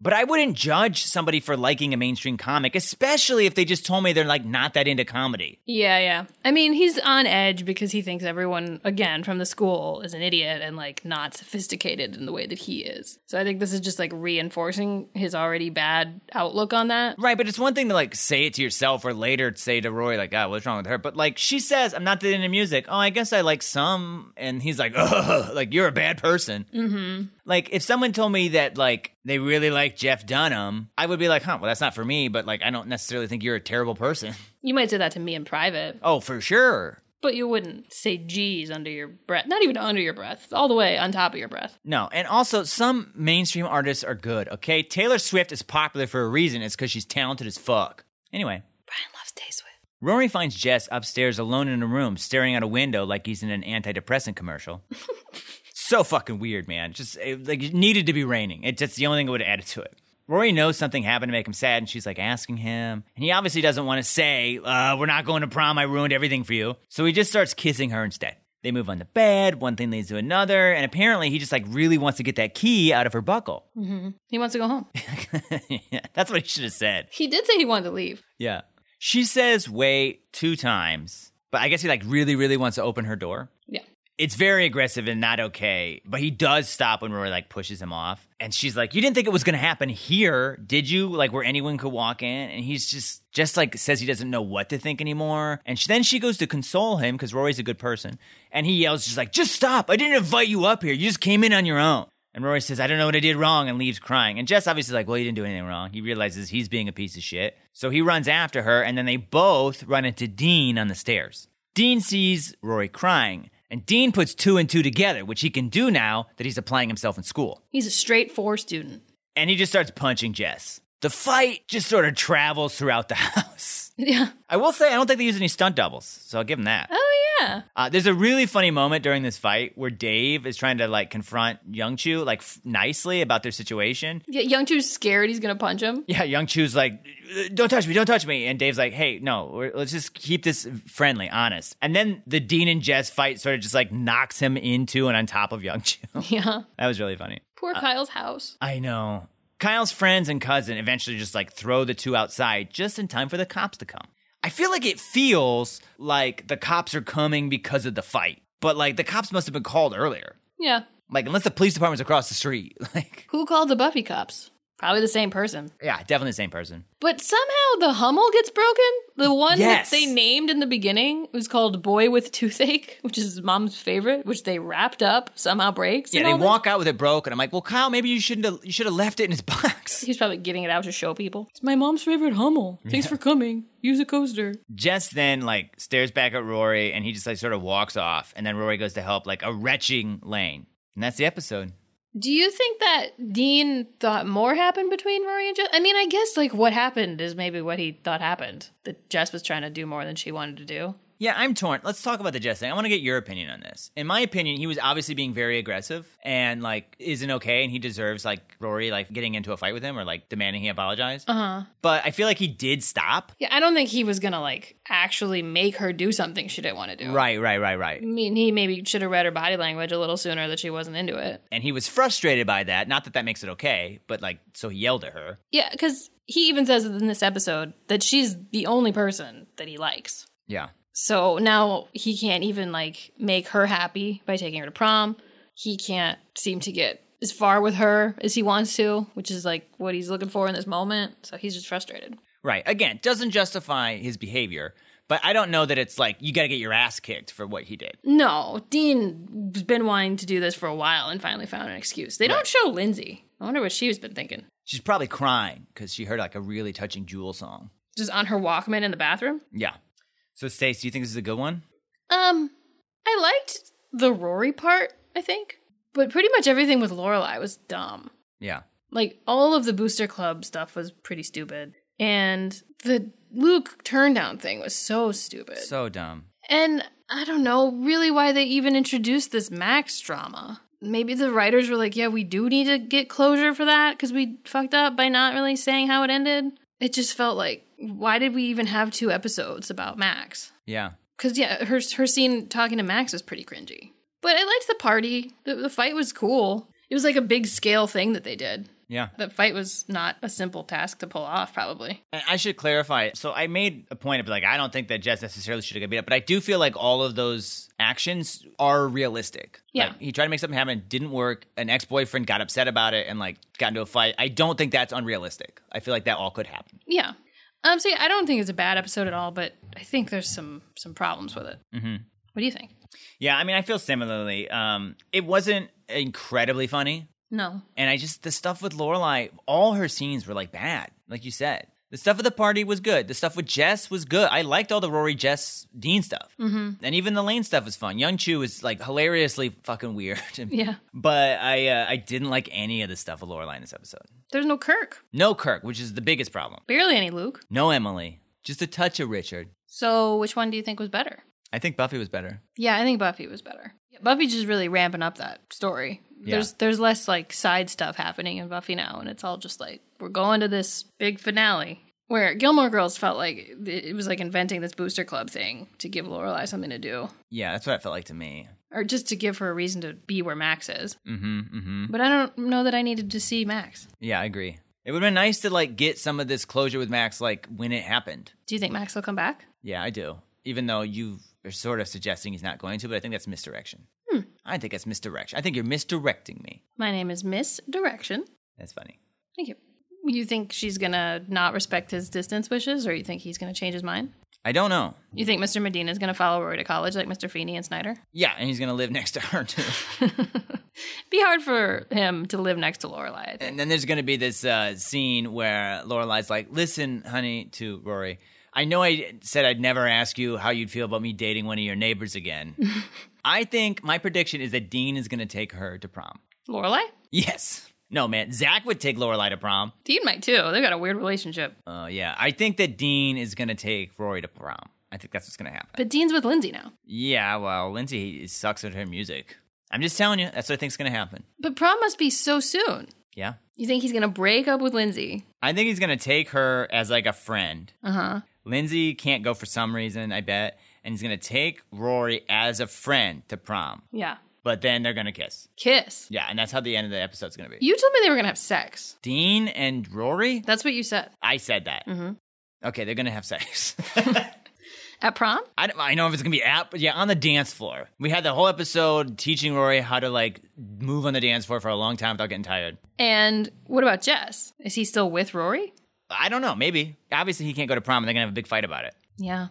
But I wouldn't judge somebody for liking a mainstream comic, especially if they just told me they're like not that into comedy. Yeah, yeah. I mean, he's on edge because he thinks everyone, again, from the school is an idiot and like not sophisticated in the way that he is. So I think this is just like reinforcing his already bad outlook on that. Right, but it's one thing to like say it to yourself or later say to Rory, like, oh, what's wrong with her? But like she says, I'm not that into music. Oh, I guess I like some. And he's like, oh, like you're a bad person. Mm-hmm. Like if someone told me that like they really like Jeff Dunham, I would be like, huh, well, that's not for me, but like I don't necessarily think you're a terrible person. You might say that to me in private, oh, for sure. but you wouldn't say geez under your breath. Not even under your breath, all the way on top of your breath. No, and also some mainstream artists are good, okay? Taylor Swift is popular for a reason. It's because she's talented as fuck. Anyway, Bryan loves Tay Swift. Rory finds Jess upstairs alone in a room, staring out a window like he's in an antidepressant commercial. so fucking weird, man. Just it, like it needed to be raining. It just the only thing that would have added to it. Rory knows something happened to make him sad, and she's like asking him, and he obviously doesn't want to say, uh, "We're not going to prom. I ruined everything for you." So he just starts kissing her instead. They move on the bed, one thing leads to another, and apparently he just like really wants to get that key out of her buckle. He wants to go home. Yeah, That's what he should have said. He did say he wanted to leave. Yeah. She says wait two times, but I guess he like really, really wants to open her door. Yeah. It's very aggressive and not okay, but he does stop when Rory like pushes him off. And she's like, "You didn't think it was to happen here, did you? Like where anyone could walk in?" And he's just just like says he doesn't know what to think anymore. And she, then she goes to console him cuz Rory's a good person, and he yells just like, "Just stop. I didn't invite you up here. You just came in on your own." And Rory says, I don't know what I did wrong, and leaves crying. And Jess obviously is like, Well, you didn't do anything wrong. He realizes he's being a piece of shit. So he runs after her, and then they both run into Dean on the stairs. Dean sees Rory crying, and Dean puts two and two together, which he can do now that he's applying himself in school. He's a straight four student. And he just starts punching Jess. The fight just sort of travels throughout the house. Yeah. I will say, I don't think they use any stunt doubles, so I'll give them that. Oh yeah. Uh, there's a really funny moment during this fight where Dave is trying to like confront Young Chu like f- nicely about their situation. Yeah. Young Chu's scared he's gonna punch him. Yeah, Young Chu's like, "Don't touch me, don't touch me," and Dave's like, "Hey, no, let's just keep this friendly, honest." And then the Dean and Jess fight sort of just like knocks him into and on top of Young Chu. Yeah. that was really funny. Poor Kyle's house. I know. Kyle's friends and cousin eventually just like throw the two outside just in time for the cops to come. I feel like it feels like the cops are coming because of the fight, but like the cops must have been called earlier. Yeah. Like, unless the police department's across the street. Like, Who called the Buffy cops? Probably the same person. yeah, definitely the same person. But somehow the Hummel gets broken. The one Yes. that they named in the beginning was called Boy with Toothache, which is his mom's favorite, which they wrapped up, somehow breaks. Yeah, and they all that. walk out with it broken. I'm like, well, Kyle, maybe you shouldn't have, you should have left it in his box. He's probably getting it out to show people. It's my mom's favorite Hummel. Thanks for coming. Use a coaster. Jess then like stares back at Rory and he just like sort of walks off. And then Rory goes to help like a retching Lane. And that's the episode. Do you think that Dean thought more happened between Rory and Jess? I mean, I guess like what happened is maybe what he thought happened. That Jess was trying to do more than she wanted to do. Yeah, I'm torn. Let's talk about the Jess thing. I want to get your opinion on this. In my opinion, he was obviously being very aggressive and like isn't okay, and he deserves like Rory like getting into a fight with him or like demanding he apologize. Uh huh. But I feel like he did stop. Yeah, I don't think he was gonna like actually make her do something she didn't want to do. Right, right, right, right. I mean, he maybe should have read her body language a little sooner that she wasn't into it. And he was frustrated by that. Not that that makes it okay, but like so he yelled at her. Yeah, because he even says in this episode that she's the only person that he likes. Yeah. So now he can't even like make her happy by taking her to prom. He can't seem to get as far with her as he wants to, which is like what he's looking for in this moment. So he's just frustrated. Right. Again, doesn't justify his behavior, but I don't know that it's like you got to get your ass kicked for what he did. No, Dean's been wanting to do this for a while and finally found an excuse. They don't show Lindsay. I wonder what she's been thinking. She's probably crying because she heard like a really touching Jewel song. Just on her Walkman in the bathroom. Yeah. So, Stace, do you think this is a good one? Um, I liked the Rory part, I think, but pretty much everything with Lorelai was dumb. Yeah. Like all of the Booster Club stuff was pretty stupid, and the Luke turn down thing was so stupid. So dumb. and I don't know really why they even introduced this Max drama. Maybe the writers were like, "Yeah, we do need to get closure for that because we fucked up by not really saying how it ended." It just felt like, why did we even have two episodes about Max? Yeah. Because yeah, her her scene talking to Max was pretty cringy. But I liked the party. The, the fight was cool. It was like a big scale thing that they did. Yeah. The fight was not a simple task to pull off, probably. And I should clarify. So I made a point of like I don't think that Jess necessarily should have got beat up, but I do feel like all of those actions are realistic. Yeah. Like, he tried to make something happen, didn't work. An ex boyfriend got upset about it and like got into a fight. I don't think that's unrealistic. I feel like that all could happen. Yeah. Um. see, I don't think it's a bad episode at all, but I think there's some some problems with it. Mm-hmm. What do you think? Yeah, I mean, I feel similarly. Um, it wasn't incredibly funny, No. and I just the stuff with Lorelai, all her scenes were like bad, like you said. The stuff at the party was good. The stuff with Jess was good. I liked all the Rory, Jess, Dean stuff, mm-hmm. and even the Lane stuff was fun. Young Chu was like hilariously fucking weird, Yeah. but I uh, I didn't like any of the stuff with Lorelai in this episode. There's no Kirk. No Kirk, which is the biggest problem. Barely any Luke. No Emily, just a touch of Richard. So which one do you think was better? I think Buffy was better. Yeah, I think Buffy was better. Yeah, Buffy's just really ramping up that story. Yeah. There's there's less like side stuff happening in Buffy now, and it's all just like we're going to this big finale. Where Gilmore Girls felt like it was like inventing this booster club thing to give Lorelai something to do, Yeah, that's what it felt like to me. or just to give her a reason to be where Max is. Mm-hmm. Mm-hmm. But I don't know that I needed to see Max. Yeah, I agree. It would have been nice to like get some of this closure with Max, like when it happened. Do you think Max will come back? Yeah, I do. Even though you are sort of suggesting he's not going to, but I think that's misdirection. Hmm. I think that's misdirection. I think you're misdirecting me. My name is Miss Direction. That's funny. Thank you. You think she's gonna not respect his distance wishes, or you think he's gonna change his mind? I don't know. You think Mr. Medina is gonna follow Rory to college like Mr. Feeney and Snyder? Yeah, and he's gonna live next to her too. Be hard for him to live next to Lorelai. And then there's gonna be this uh, scene where Lorelai's like, "Listen, honey," to Rory. I know I said I'd never ask you how you'd feel about me dating one of your neighbors again. I think my prediction is that Dean is gonna take her to prom. Lorelai? Yes. No, man. Zach would take Lorelai to prom. Dean might too. They've got a weird relationship. Uh, yeah, I think that Dean is gonna take Rory to prom. I think that's what's gonna happen. But Dean's with Lindsay now. Yeah, well, Lindsay sucks at her music. I'm just telling you, that's what I think's gonna happen. But prom must be so soon. Yeah, You think he's gonna break up with Lindsay? I think he's gonna take her as like a friend. Uh huh. Lindsay can't go for some reason, I bet, and he's gonna take Rory as a friend to prom. Yeah. But then they're gonna kiss. Kiss. Yeah, and that's how the end of the episode's gonna be. You told me they were gonna have sex. Dean and Rory? That's what you said. I said that. Mhm. Okay, they're gonna have sex. At prom? I don't I know if it's gonna be at, but yeah, on the dance floor. We had the whole episode teaching Rory how to like move on the dance floor for a long time without getting tired. And what about Jess? Is he still with Rory? I don't know, maybe. Obviously, he can't go to prom, and they're gonna have a big fight about it. Yeah.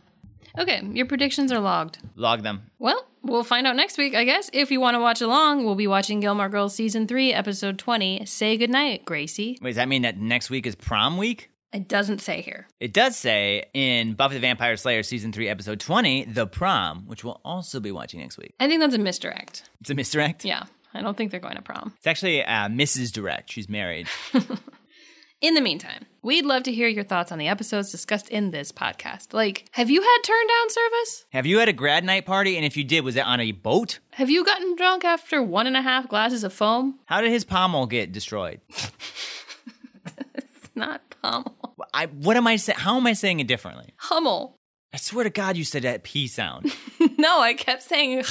Okay, your predictions are logged. Log them. Well, we'll find out next week, I guess. If you want to watch along, we'll be watching Gilmore Girls Season 3, Episode 20. Say goodnight, Gracie. Wait, does that mean that next week is prom week? It doesn't say here. It does say in Buffy the Vampire Slayer season three, episode twenty, the prom, which we'll also be watching next week. I think that's a misdirect. It's a misdirect. Yeah, I don't think they're going to prom. It's actually uh, Mrs. Direct. She's married. In the meantime, we'd love to hear your thoughts on the episodes discussed in this podcast. Like, have you had turn down service? Have you had a grad night party? And if you did, was it on a boat? Have you gotten drunk after one and a half glasses of foam? How did his pommel get destroyed? It's not pommel. I what am I saying? How am I saying it differently? Hummel. I swear to God, you said that p sound. no, I kept saying and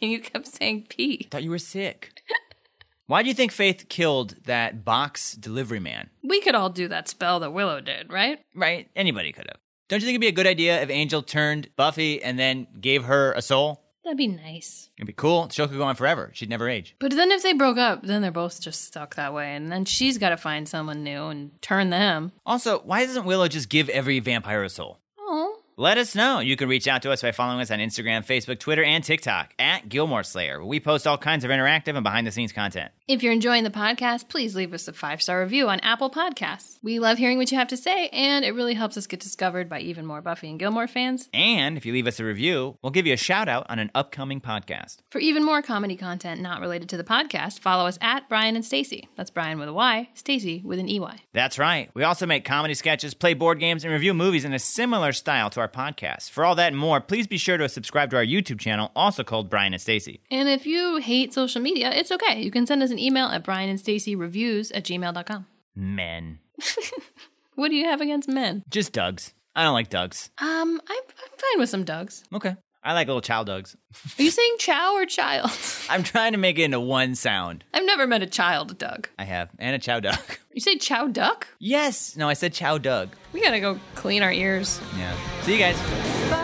you kept saying pee. thought you were sick. Why do you think Faith killed that box delivery man? We could all do that spell that Willow did, right? Right? Anybody could have. Don't you think it'd be a good idea if Angel turned Buffy and then gave her a soul? That'd be nice. It'd be cool. The show could go on forever. She'd never age. But then if they broke up, then they're both just stuck that way. And then she's got to find someone new and turn them. Also, why doesn't Willow just give every vampire a soul? Let us know. You can reach out to us by following us on Instagram, Facebook, Twitter, and TikTok at Gilmore Slayer. where We post all kinds of interactive and behind the scenes content. If you're enjoying the podcast, please leave us a five star review on Apple Podcasts. We love hearing what you have to say, and it really helps us get discovered by even more Buffy and Gilmore fans. And if you leave us a review, we'll give you a shout out on an upcoming podcast. For even more comedy content not related to the podcast, follow us at Bryan and Stacey. That's Bryan with a Y, Stacey with an EY. That's right. We also make comedy sketches, play board games, and review movies in a similar style to our podcast. For all that and more, please be sure to subscribe to our YouTube channel, also called Bryan and Stacey. And if you hate social media, it's okay. You can send us an email at Bryan and Stacey reviews at gmail.com. Men. What do you have against men? Just Dougs. I don't like Dougs. Um, I'm, I'm fine with some Dougs. Okay. I like little chow dogs. Are you saying chow or child? I'm trying to make it into one sound. I've never met a child Doug. I have. And a chow duck. You say chow duck? yes. No, I said chow Doug. We gotta go clean our ears. Yeah. See you guys. Bye.